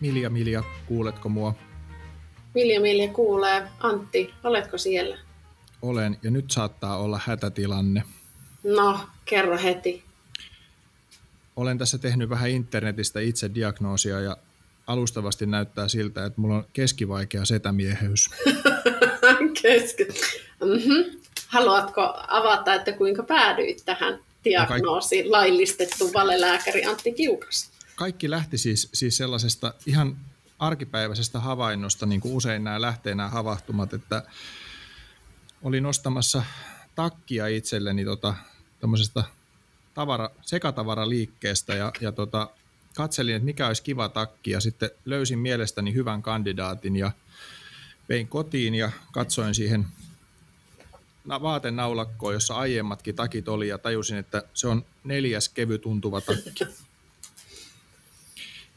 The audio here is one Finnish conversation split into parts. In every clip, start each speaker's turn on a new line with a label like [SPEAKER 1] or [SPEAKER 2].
[SPEAKER 1] Milja, Milja, kuuletko mua?
[SPEAKER 2] Milja, Milja kuulee. Antti, oletko siellä?
[SPEAKER 1] Olen, ja nyt saattaa olla hätätilanne.
[SPEAKER 2] No, kerro heti.
[SPEAKER 1] Olen tässä tehnyt vähän internetistä itse diagnoosia ja alustavasti näyttää siltä, että mulla on keskivaikea setämieheys.
[SPEAKER 2] Keski. Mm-hmm. Haluatko avata, että kuinka päädyit tähän diagnoosiin, no laillistettu valelääkäri Antti Kiukas?
[SPEAKER 1] Kaikki lähti siis, siis sellaisesta ihan arkipäiväisestä havainnosta, niin kuin usein nämä lähtee nämä havahtumat, että olin ostamassa takkia itselleni tota, tavara, sekatavaraliikkeestä ja, ja tota, katselin, että mikä olisi kiva takki ja sitten löysin mielestäni hyvän kandidaatin ja vein kotiin ja katsoin siihen vaatenaulakkoon, jossa aiemmatkin takit oli ja tajusin, että se on neljäs kevytuntuva takki.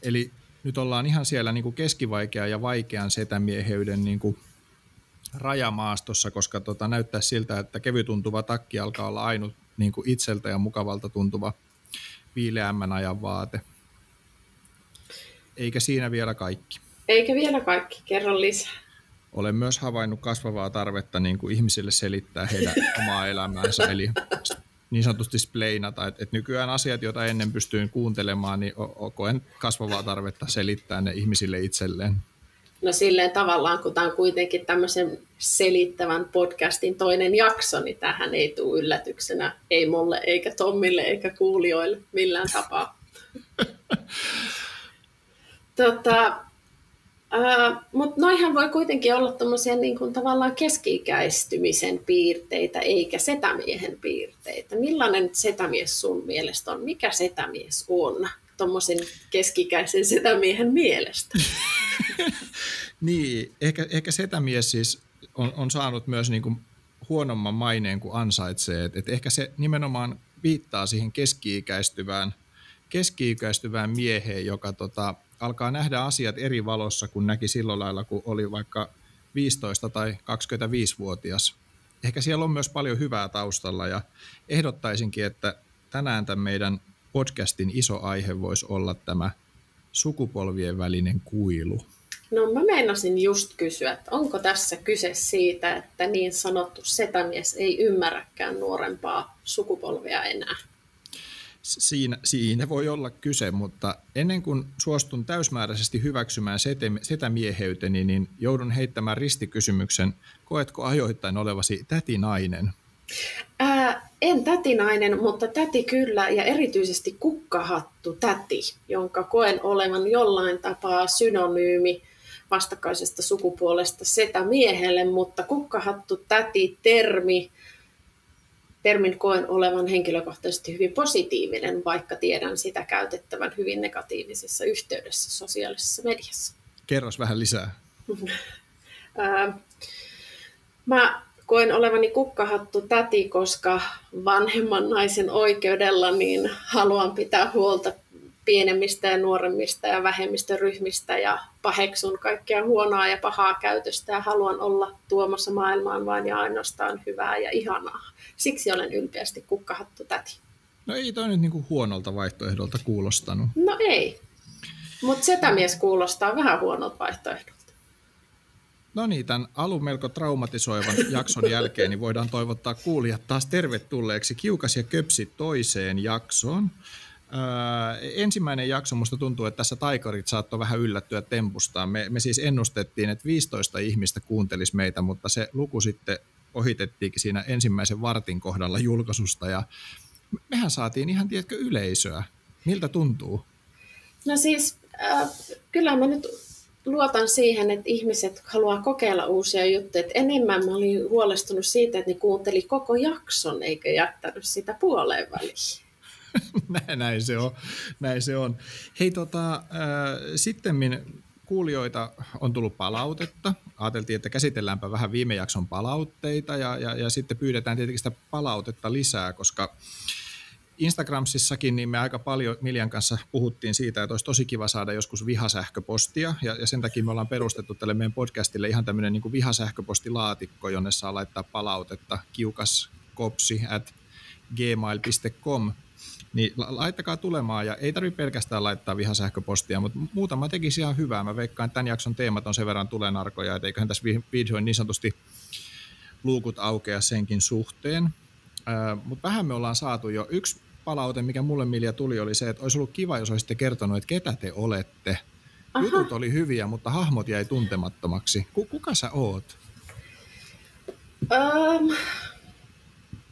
[SPEAKER 1] Eli nyt ollaan ihan siellä niin kuin keskivaikean ja vaikean setämieheyden niin kuin rajamaastossa, koska tota, näyttää siltä, että kevytuntuva takki alkaa olla ainut niin kuin itseltä ja mukavalta tuntuva viileämmän ajan vaate. Eikä siinä vielä kaikki.
[SPEAKER 2] Eikä vielä kaikki, kerro lisää.
[SPEAKER 1] Olen myös havainnut kasvavaa tarvetta niin kuin ihmisille selittää heidän omaa elämäänsä, eli niin sanotusti spleinata. että et nykyään asiat, joita ennen pystyin kuuntelemaan, niin koen kasvavaa tarvetta selittää ne ihmisille itselleen.
[SPEAKER 2] No silleen tavallaan, kun tämä on kuitenkin tämmöisen selittävän podcastin toinen jakso, niin tähän ei tule yllätyksenä, ei mulle, eikä Tommille, eikä kuulijoille millään tapaa. tota, Mutta noihan voi kuitenkin olla tämmöisiä niin kuin tavallaan keski-ikäistymisen piirteitä, eikä setämiehen piirteitä. Millainen setämies sun mielestä on? Mikä setämies on tuommoisen keskikäisen setämiehen mielestä?
[SPEAKER 1] niin, ehkä, ehkä setämies siis on, on saanut myös niin kuin huonomman maineen kuin ansaitsee. Et, et ehkä se nimenomaan viittaa siihen keski-ikäistyvään, keski-ikäistyvään mieheen, joka tota, alkaa nähdä asiat eri valossa kuin näki silloin lailla, kun oli vaikka 15 tai 25-vuotias. Ehkä siellä on myös paljon hyvää taustalla ja ehdottaisinkin, että tänään tämän meidän podcastin iso aihe voisi olla tämä sukupolvien välinen kuilu.
[SPEAKER 2] No mä meinasin just kysyä, että onko tässä kyse siitä, että niin sanottu setämies ei ymmärräkään nuorempaa sukupolvia enää?
[SPEAKER 1] Siinä, siinä voi olla kyse, mutta ennen kuin suostun täysmääräisesti hyväksymään setämieheyteni, niin joudun heittämään ristikysymyksen, koetko ajoittain olevasi tätinainen?
[SPEAKER 2] Ää, en tätinainen, mutta täti kyllä, ja erityisesti kukkahattu täti, jonka koen olevan jollain tapaa synonyymi vastakkaisesta sukupuolesta setä miehelle, mutta kukkahattu täti termi termin koen olevan henkilökohtaisesti hyvin positiivinen, vaikka tiedän sitä käytettävän hyvin negatiivisessa yhteydessä sosiaalisessa mediassa.
[SPEAKER 1] Kerros vähän lisää.
[SPEAKER 2] Mä koen olevani kukkahattu täti, koska vanhemman naisen oikeudella niin haluan pitää huolta pienemmistä ja nuoremmista ja vähemmistöryhmistä ja paheksun kaikkea huonoa ja pahaa käytöstä ja haluan olla tuomassa maailmaan vain ja ainoastaan hyvää ja ihanaa. Siksi olen ylpeästi kukkahattu täti.
[SPEAKER 1] No ei toi nyt niinku huonolta vaihtoehdolta kuulostanut.
[SPEAKER 2] No ei, mutta setämies kuulostaa vähän huonolta vaihtoehdolta.
[SPEAKER 1] No niin, tämän alun melko traumatisoivan jakson jälkeen niin voidaan toivottaa kuulijat taas tervetulleeksi Kiukas ja Köpsi toiseen jaksoon. Öö, ensimmäinen jakso musta tuntuu, että tässä taikarit saattoi vähän yllättyä tempustaan. Me, me siis ennustettiin, että 15 ihmistä kuuntelisi meitä, mutta se luku sitten ohitettiinkin siinä ensimmäisen vartin kohdalla julkaisusta ja mehän saatiin ihan, tiedätkö, yleisöä. Miltä tuntuu?
[SPEAKER 2] No siis, äh, kyllä mä nyt luotan siihen, että ihmiset haluaa kokeilla uusia juttuja. Et enemmän mä olin huolestunut siitä, että ne kuunteli koko jakson eikä jättänyt sitä puoleen väliin.
[SPEAKER 1] näin se on. Näin se on. Hei, tota, äh, sitten kuulijoita on tullut palautetta. Ajateltiin, että käsitelläänpä vähän viime jakson palautteita ja, ja, ja sitten pyydetään tietenkin sitä palautetta lisää, koska Instagramsissakin niin me aika paljon Miljan kanssa puhuttiin siitä, että olisi tosi kiva saada joskus vihasähköpostia, ja, ja sen takia me ollaan perustettu tälle meidän podcastille ihan tämmöinen niin vihasähköpostilaatikko, jonne saa laittaa palautetta kiukaskopsi at gmail.com Niin laittakaa tulemaan ja ei tarvitse pelkästään laittaa vihasähköpostia, mutta muutama tekisi ihan hyvää. Mä veikkaan, että tämän jakson teemat on sen verran tulenarkoja, että eiköhän tässä vihdoin niin sanotusti luukut aukea senkin suhteen. Mutta vähän me ollaan saatu jo. Yksi palaute, mikä mulle Milja tuli, oli se, että olisi ollut kiva, jos olisitte kertonut, että ketä te olette. Aha. Jutut oli hyviä, mutta hahmot jäi tuntemattomaksi. Kuka sä oot?
[SPEAKER 2] Um,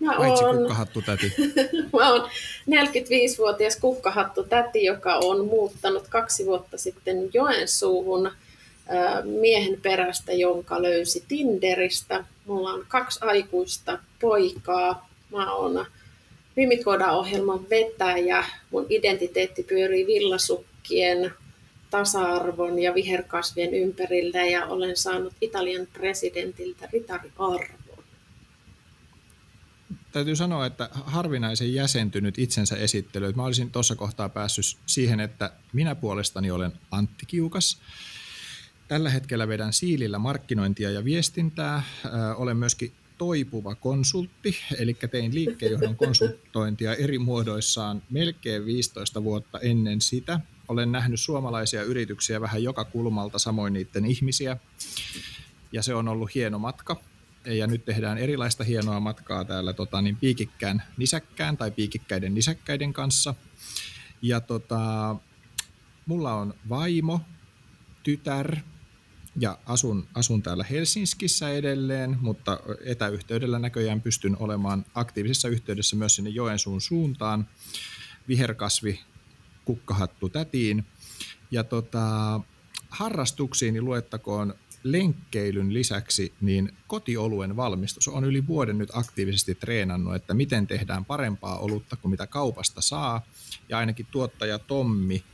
[SPEAKER 1] mä Paitsi oon, kukkahattu täti.
[SPEAKER 2] mä oon 45-vuotias kukkahattu täti, joka on muuttanut kaksi vuotta sitten Joensuuhun miehen perästä, jonka löysi Tinderistä. Mulla on kaksi aikuista poikaa. Mä oon Vimikoda-ohjelman vetäjä. Mun identiteetti pyörii villasukkien, tasa-arvon ja viherkasvien ympärillä ja olen saanut Italian presidentiltä ritariarvon.
[SPEAKER 1] Täytyy sanoa, että harvinaisen jäsentynyt itsensä esittely. Mä olisin tuossa kohtaa päässyt siihen, että minä puolestani olen Antti Kiukas. Tällä hetkellä vedän siilillä markkinointia ja viestintää. Olen myöskin toipuva konsultti, eli tein liikkeenjohdon konsultointia eri muodoissaan melkein 15 vuotta ennen sitä. Olen nähnyt suomalaisia yrityksiä vähän joka kulmalta, samoin niiden ihmisiä, ja se on ollut hieno matka. Ja nyt tehdään erilaista hienoa matkaa täällä tota, niin piikikkään nisäkkään tai piikikkäiden nisäkkäiden kanssa. Ja tota, mulla on vaimo, tytär, ja asun, asun täällä Helsingissä edelleen, mutta etäyhteydellä näköjään pystyn olemaan aktiivisessa yhteydessä myös sinne Joensuun suuntaan. Viherkasvi kukkahattu tätiin. Ja tota, harrastuksiin niin luettakoon lenkkeilyn lisäksi niin kotioluen valmistus. On yli vuoden nyt aktiivisesti treenannut, että miten tehdään parempaa olutta kuin mitä kaupasta saa. Ja ainakin tuottaja Tommi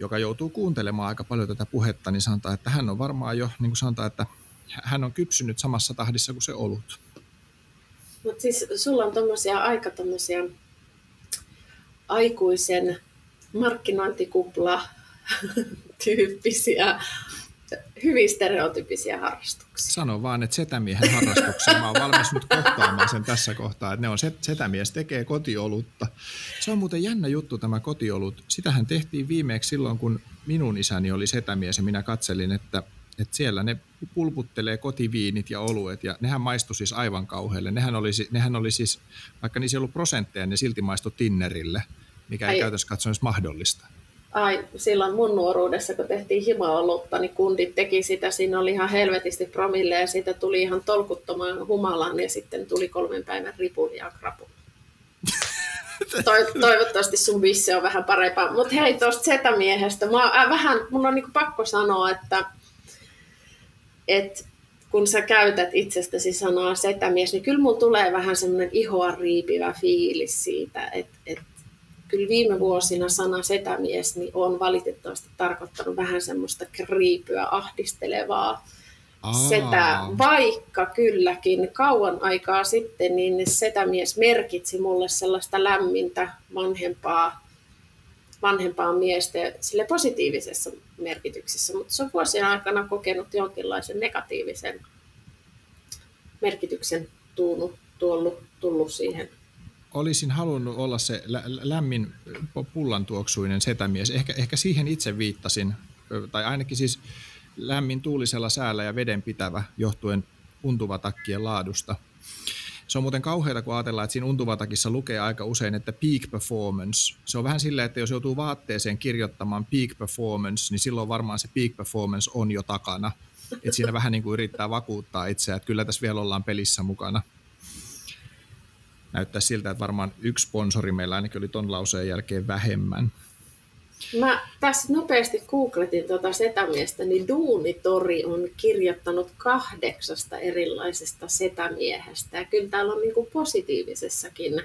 [SPEAKER 1] joka joutuu kuuntelemaan aika paljon tätä puhetta, niin sanotaan, että hän on varmaan jo, niin kuin sanotaan, että hän on kypsynyt samassa tahdissa kuin se olut.
[SPEAKER 2] Mutta siis sulla on tommosia, aika tommosia aikuisen markkinointikupla tyyppisiä hyvin stereotypisiä harrastuksia.
[SPEAKER 1] Sano vaan, että setämiehen harrastuksia. Mä oon valmis nyt kohtaamaan sen tässä kohtaa, että ne on setämies tekee kotiolutta. Se on muuten jännä juttu tämä kotiolut. Sitähän tehtiin viimeksi silloin, kun minun isäni oli setämies ja minä katselin, että, että siellä ne pulputtelee kotiviinit ja oluet ja nehän maistu siis aivan kauhealle. Nehän oli, nehän oli siis, vaikka niissä ei ollut prosentteja, ne silti maistu tinnerille, mikä ei Ai. käytössä katsoen mahdollista
[SPEAKER 2] ai, silloin mun nuoruudessa, kun tehtiin himaolutta, niin kundit teki sitä. Siinä oli ihan helvetisti promille ja siitä tuli ihan tolkuttoman humalan ja sitten tuli kolmen päivän ripun ja krapun. Toivottavasti sun visse on vähän parempaa. Mutta hei, tuosta setämiehestä. Mä, äh, vähän, mun on niinku pakko sanoa, että, että kun sä käytät itsestäsi sanaa setämies, niin kyllä mun tulee vähän semmoinen ihoa riipivä fiilis siitä, että, että kyllä viime vuosina sana setämies niin on valitettavasti tarkoittanut vähän semmoista kriipyä, ahdistelevaa Aa. setä, vaikka kylläkin kauan aikaa sitten niin setämies merkitsi mulle sellaista lämmintä vanhempaa, vanhempaa miestä sille positiivisessa merkityksessä, mutta se on vuosien aikana kokenut jonkinlaisen negatiivisen merkityksen tuunut, tullut, tullut siihen
[SPEAKER 1] olisin halunnut olla se lämmin pullantuoksuinen setämies. Ehkä, ehkä siihen itse viittasin, tai ainakin siis lämmin tuulisella säällä ja vedenpitävä johtuen untuvatakkien laadusta. Se on muuten kauheata, kun ajatellaan, että siinä untuvatakissa lukee aika usein, että peak performance. Se on vähän silleen, että jos joutuu vaatteeseen kirjoittamaan peak performance, niin silloin varmaan se peak performance on jo takana. Että siinä vähän niin kuin yrittää vakuuttaa itseä, että kyllä tässä vielä ollaan pelissä mukana näyttää siltä, että varmaan yksi sponsori meillä ainakin oli ton lauseen jälkeen vähemmän.
[SPEAKER 2] Mä tässä nopeasti googletin tuota setämiestä, niin Duunitori on kirjoittanut kahdeksasta erilaisesta setämiehestä. Ja kyllä täällä on niin positiivisessakin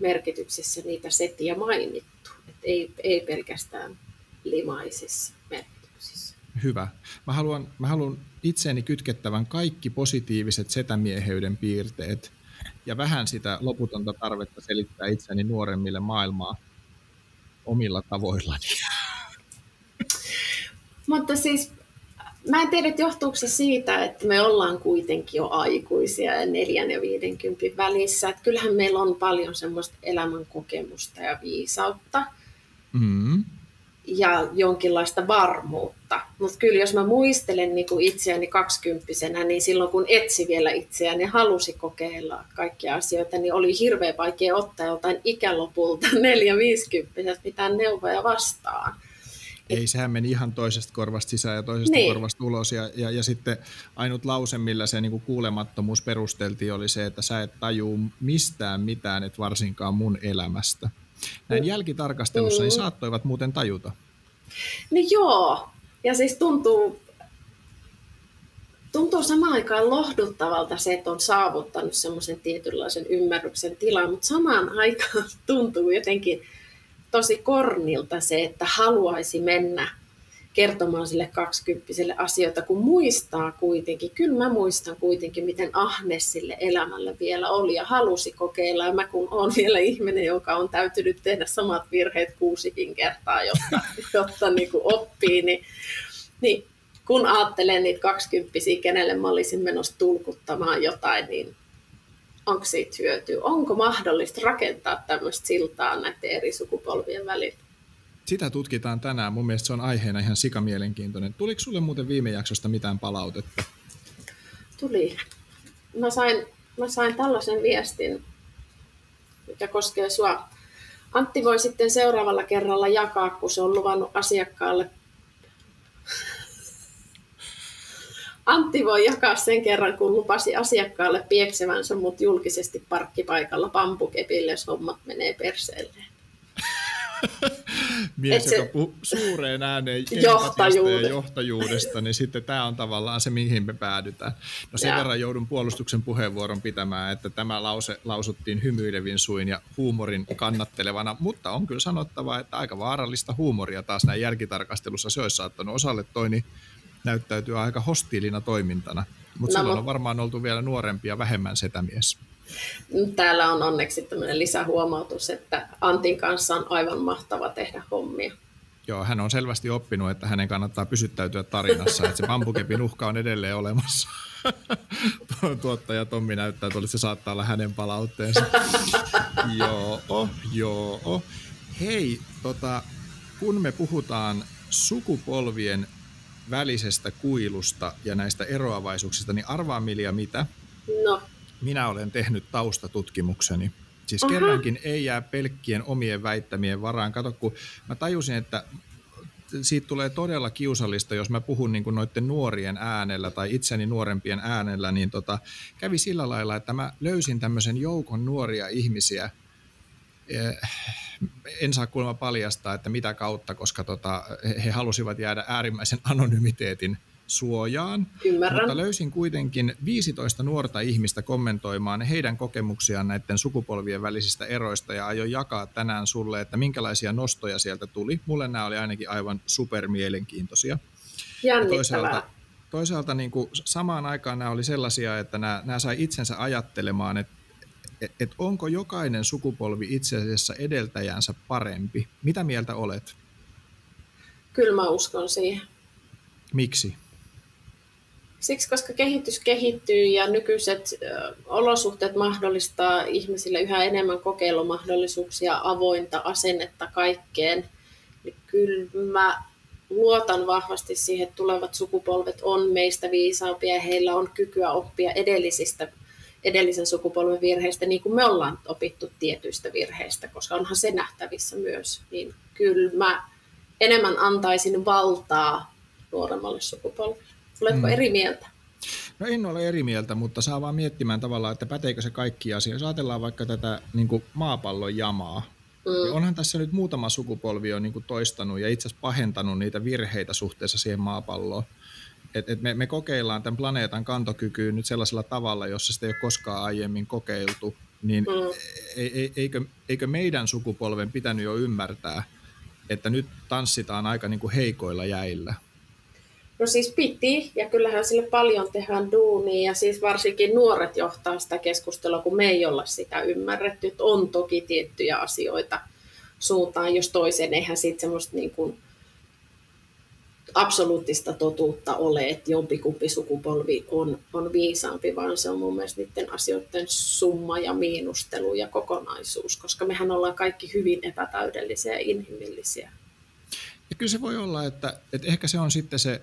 [SPEAKER 2] merkityksessä niitä setiä mainittu. Et ei, ei pelkästään limaisissa merkityksissä.
[SPEAKER 1] Hyvä. Mä haluan, mä haluan itseeni kytkettävän kaikki positiiviset setämieheyden piirteet ja vähän sitä loputonta tarvetta selittää itseäni nuoremmille maailmaa omilla tavoillani.
[SPEAKER 2] Mutta siis mä en tiedä, että johtuuko se siitä, että me ollaan kuitenkin jo aikuisia ja neljän ja viidenkympin välissä. Että kyllähän meillä on paljon semmoista elämänkokemusta ja viisautta. Mm. Ja jonkinlaista varmuutta. Mutta kyllä jos mä muistelen niin kuin itseäni kaksikymppisenä, niin silloin kun etsi vielä itseään ja halusi kokeilla kaikkia asioita, niin oli hirveän vaikea ottaa joltain ikälopulta neljä viisikymppisestä mitään neuvoja vastaan
[SPEAKER 1] ei, sehän meni ihan toisesta korvasta sisään ja toisesta niin. korvasta ulos. Ja, ja, ja sitten ainut lause, millä se niin kuin kuulemattomuus perusteltiin, oli se, että sä et tajuu mistään mitään, et varsinkaan mun elämästä. Näin mm. jälkitarkastelussa niin mm. niin saattoivat muuten tajuta.
[SPEAKER 2] No joo, ja siis tuntuu, tuntuu samaan aikaan lohduttavalta se, että on saavuttanut semmoisen tietynlaisen ymmärryksen tilan, mutta samaan aikaan tuntuu jotenkin tosi kornilta se, että haluaisi mennä kertomaan sille kaksikymppiselle asioita, kun muistaa kuitenkin, kyllä mä muistan kuitenkin, miten ahne sille elämälle vielä oli ja halusi kokeilla. Ja mä kun olen vielä ihminen, joka on täytynyt tehdä samat virheet kuusikin kertaa, jotta, jotta niin kuin oppii, niin, niin kun ajattelen niitä kaksikymppisiä, kenelle mä olisin menossa tulkuttamaan jotain, niin onko siitä hyötyä? Onko mahdollista rakentaa tämmöistä siltaa näiden eri sukupolvien välillä?
[SPEAKER 1] Sitä tutkitaan tänään. Mun mielestä se on aiheena ihan sikamielenkiintoinen. Tuliko sulle muuten viime jaksosta mitään palautetta?
[SPEAKER 2] Tuli. Mä sain, mä sain tällaisen viestin, mikä koskee sua. Antti voi sitten seuraavalla kerralla jakaa, kun se on luvannut asiakkaalle Antti voi jakaa sen kerran, kun lupasi asiakkaalle pieksevänsä mut julkisesti parkkipaikalla pampukepille, jos hommat menee perseelleen.
[SPEAKER 1] Mies, se, joka puhuu suureen ääneen johtajuudesta. ja johtajuudesta, niin sitten tämä on tavallaan se, mihin me päädytään. No sen ja. verran joudun puolustuksen puheenvuoron pitämään, että tämä lause lausuttiin hymyilevin suin ja huumorin kannattelevana, mutta on kyllä sanottava, että aika vaarallista huumoria taas näin jälkitarkastelussa se olisi saattanut osalle toi, niin näyttäytyy aika hostiilina toimintana. Mutta no, silloin on varmaan oltu vielä nuorempi ja vähemmän setämies.
[SPEAKER 2] Täällä on onneksi tämmöinen lisähuomautus, että Antin kanssa on aivan mahtava tehdä hommia.
[SPEAKER 1] Joo, hän on selvästi oppinut, että hänen kannattaa pysyttäytyä tarinassa, että se bambukepin uhka on edelleen olemassa. Tuottaja Tommi näyttää, että se saattaa olla hänen palautteensa. joo, joo. Hei, tota, kun me puhutaan sukupolvien välisestä kuilusta ja näistä eroavaisuuksista, niin arvaa Milja mitä?
[SPEAKER 2] No.
[SPEAKER 1] Minä olen tehnyt taustatutkimukseni. Siis Aha. kerrankin ei jää pelkkien omien väittämien varaan. Kato, kun mä tajusin, että siitä tulee todella kiusallista, jos mä puhun niin noiden nuorien äänellä tai itseni nuorempien äänellä, niin tota, kävi sillä lailla, että mä löysin tämmöisen joukon nuoria ihmisiä, eh, en saa kuulemma paljastaa, että mitä kautta, koska tota, he halusivat jäädä äärimmäisen anonymiteetin suojaan.
[SPEAKER 2] Ymmärrän.
[SPEAKER 1] Mutta löysin kuitenkin 15 nuorta ihmistä kommentoimaan heidän kokemuksiaan näiden sukupolvien välisistä eroista ja aion jakaa tänään sulle, että minkälaisia nostoja sieltä tuli. Mulle nämä oli ainakin aivan supermielenkiintoisia.
[SPEAKER 2] Jännittävää. Toisaalta,
[SPEAKER 1] toisaalta niin kuin samaan aikaan nämä oli sellaisia, että nämä, nämä sai itsensä ajattelemaan, että et, et onko jokainen sukupolvi itse asiassa edeltäjänsä parempi? Mitä mieltä olet?
[SPEAKER 2] Kyllä mä uskon siihen.
[SPEAKER 1] Miksi?
[SPEAKER 2] Siksi, koska kehitys kehittyy ja nykyiset olosuhteet mahdollistaa ihmisille yhä enemmän kokeilumahdollisuuksia, avointa asennetta kaikkeen, niin kyllä mä luotan vahvasti siihen, että tulevat sukupolvet on meistä viisaampia ja heillä on kykyä oppia edellisistä edellisen sukupolven virheistä, niin kuin me ollaan opittu tietyistä virheistä, koska onhan se nähtävissä myös, niin kyllä mä enemmän antaisin valtaa nuoremmalle sukupolvelle. Oletko mm. eri mieltä?
[SPEAKER 1] No en ole eri mieltä, mutta saa vaan miettimään tavallaan, että päteekö se kaikki asia. Jos ajatellaan vaikka tätä niin kuin maapallon jamaa, mm. niin onhan tässä nyt muutama sukupolvi jo niin kuin toistanut ja itse asiassa pahentanut niitä virheitä suhteessa siihen maapalloon et, et me, me kokeillaan tämän planeetan kantokykyä nyt sellaisella tavalla, jossa sitä ei ole koskaan aiemmin kokeiltu, niin mm. E, eikö, eikö meidän sukupolven pitänyt jo ymmärtää, että nyt tanssitaan aika niin kuin heikoilla jäillä?
[SPEAKER 2] No siis piti, ja kyllähän sille paljon tehdään duunia, ja siis varsinkin nuoret johtaa sitä keskustelua, kun me ei olla sitä ymmärretty. Että on toki tiettyjä asioita suuntaan, jos toiseen, eihän siitä semmoista niin kuin absoluuttista totuutta ole, että jompikumpi sukupolvi on, on viisaampi, vaan se on mun mielestä niiden asioiden summa ja miinustelu ja kokonaisuus, koska mehän ollaan kaikki hyvin epätäydellisiä ja inhimillisiä.
[SPEAKER 1] Ja kyllä se voi olla, että, että ehkä se on sitten se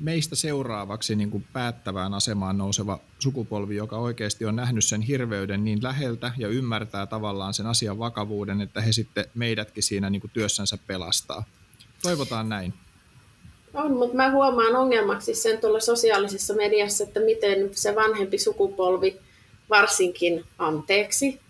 [SPEAKER 1] meistä seuraavaksi niin kuin päättävään asemaan nouseva sukupolvi, joka oikeasti on nähnyt sen hirveyden niin läheltä ja ymmärtää tavallaan sen asian vakavuuden, että he sitten meidätkin siinä niin kuin työssänsä pelastaa. Toivotaan näin.
[SPEAKER 2] On, mutta mä huomaan ongelmaksi sen tuolla sosiaalisessa mediassa, että miten se vanhempi sukupolvi, varsinkin anteeksi,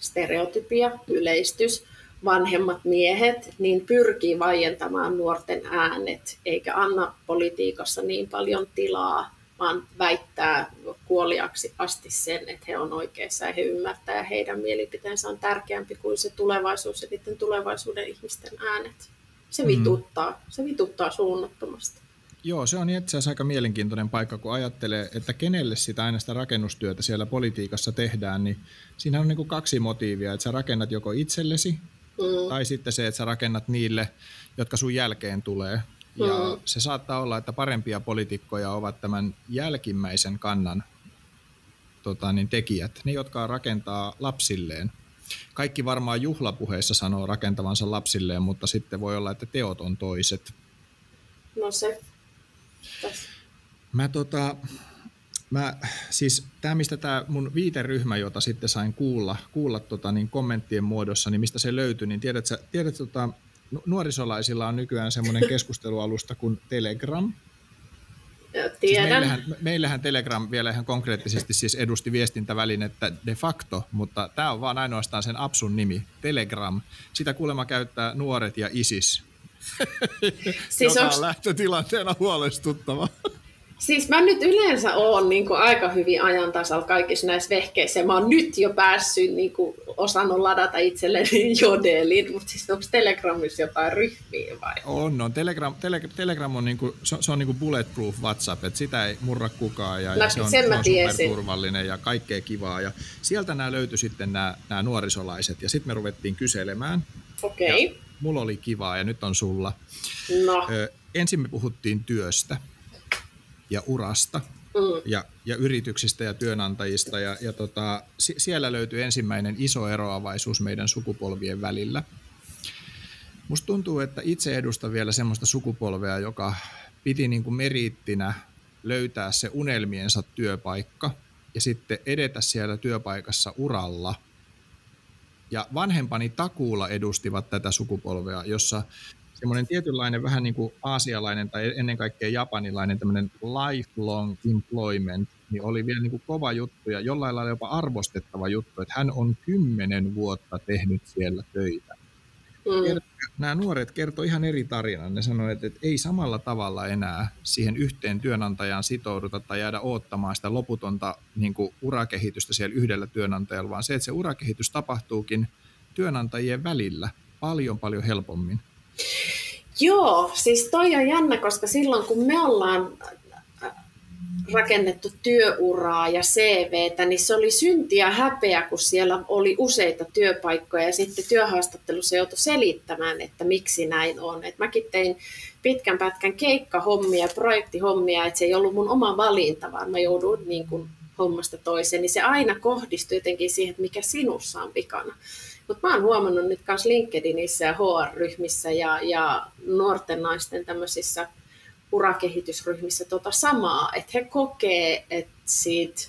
[SPEAKER 2] stereotypia, yleistys, vanhemmat miehet, niin pyrkii vaientamaan nuorten äänet, eikä anna politiikassa niin paljon tilaa, vaan väittää kuoliaksi asti sen, että he on oikeassa ja he ymmärtää ja heidän mielipiteensä on tärkeämpi kuin se tulevaisuus ja niiden tulevaisuuden ihmisten äänet. Se mm. vituttaa, mm. se vituttaa suunnattomasti.
[SPEAKER 1] Joo, se on itse asiassa aika mielenkiintoinen paikka, kun ajattelee, että kenelle sitä aina sitä rakennustyötä siellä politiikassa tehdään, niin siinä on niin kuin kaksi motiivia, että sä rakennat joko itsellesi, mm. tai sitten se, että sä rakennat niille, jotka sun jälkeen tulee. Ja mm. se saattaa olla, että parempia poliitikkoja ovat tämän jälkimmäisen kannan tota, niin tekijät, ne jotka rakentaa lapsilleen kaikki varmaan juhlapuheissa sanoo rakentavansa lapsilleen, mutta sitten voi olla, että teot on toiset.
[SPEAKER 2] No se.
[SPEAKER 1] Mä tota, mä, siis tämä, mistä tämä mun viiteryhmä, jota sitten sain kuulla, kuulla tota, niin kommenttien muodossa, niin mistä se löytyi, niin tiedät, tiedät tota, nuorisolaisilla on nykyään semmoinen keskustelualusta kuin Telegram,
[SPEAKER 2] Tiedän. Siis
[SPEAKER 1] meillähän, meillähän Telegram vielä ihan konkreettisesti siis edusti viestintävälinettä de facto, mutta tämä on vaan ainoastaan sen apsun nimi, Telegram. Sitä kuulemma käyttää nuoret ja ISIS, siis joka onks... on lähtötilanteena huolestuttava.
[SPEAKER 2] Siis mä nyt yleensä oon niin kuin aika hyvin ajan tasalla kaikissa näissä vehkeissä. Mä oon nyt jo päässyt niin kuin, osannut ladata itselleni jodelin, mutta siis onko Telegramissa jotain ryhmiä vai?
[SPEAKER 1] On, on. Telegram, tele, Telegram on, niin kuin, se, se on niin kuin bulletproof WhatsApp, että sitä ei murra kukaan ja, no, ja se on, se on superturvallinen ja kaikkea kivaa. Ja sieltä nämä löytyi sitten nämä, nämä nuorisolaiset ja sitten me ruvettiin kyselemään.
[SPEAKER 2] Okei. Okay.
[SPEAKER 1] Mulla oli kivaa ja nyt on sulla.
[SPEAKER 2] No.
[SPEAKER 1] Ö, ensin me puhuttiin työstä ja urasta mm. ja, ja yrityksistä ja työnantajista. Ja, ja tota, siellä löytyy ensimmäinen iso eroavaisuus meidän sukupolvien välillä. Musta tuntuu, että itse edustan vielä semmoista sukupolvea, joka piti niin kuin meriittinä löytää se unelmiensa työpaikka ja sitten edetä siellä työpaikassa uralla. Ja vanhempani takuulla edustivat tätä sukupolvea, jossa semmoinen tietynlainen vähän niin kuin aasialainen tai ennen kaikkea japanilainen tämmöinen lifelong employment, niin oli vielä niin kuin kova juttu ja jollain lailla jopa arvostettava juttu, että hän on kymmenen vuotta tehnyt siellä töitä. Mm. Nämä nuoret kertoi ihan eri tarinan. Ne sanoivat, että ei samalla tavalla enää siihen yhteen työnantajaan sitouduta tai jäädä odottamaan sitä loputonta niin kuin urakehitystä siellä yhdellä työnantajalla, vaan se, että se urakehitys tapahtuukin työnantajien välillä paljon paljon helpommin.
[SPEAKER 2] Joo, siis toi on jännä, koska silloin kun me ollaan äh, rakennettu työuraa ja CVtä, niin se oli synti ja häpeä, kun siellä oli useita työpaikkoja ja sitten työhaastattelussa joutui selittämään, että miksi näin on. Et mäkin tein pitkän pätkän keikkahommia, projektihommia, että se ei ollut mun oma valinta, vaan mä joudun niin kuin hommasta toiseen, niin se aina kohdistui jotenkin siihen, että mikä sinussa on vikana. Mutta mä oon huomannut nyt myös LinkedInissä ja HR-ryhmissä ja, ja nuorten naisten tämmöisissä urakehitysryhmissä tota samaa, että he kokee, että siitä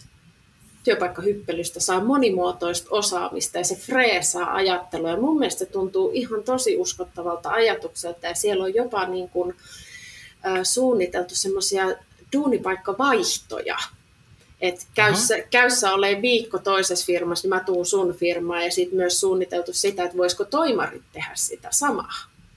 [SPEAKER 2] työpaikkahyppelystä saa monimuotoista osaamista ja se freesaa ajattelua. Ja mun mielestä se tuntuu ihan tosi uskottavalta ajatukselta ja siellä on jopa niin kuin, äh, suunniteltu semmoisia duunipaikkavaihtoja, että käyssä, käyssä ole viikko toisessa firmassa, niin mä tuun sun firmaan ja sitten myös suunniteltu sitä, että voisiko toimarit tehdä sitä samaa.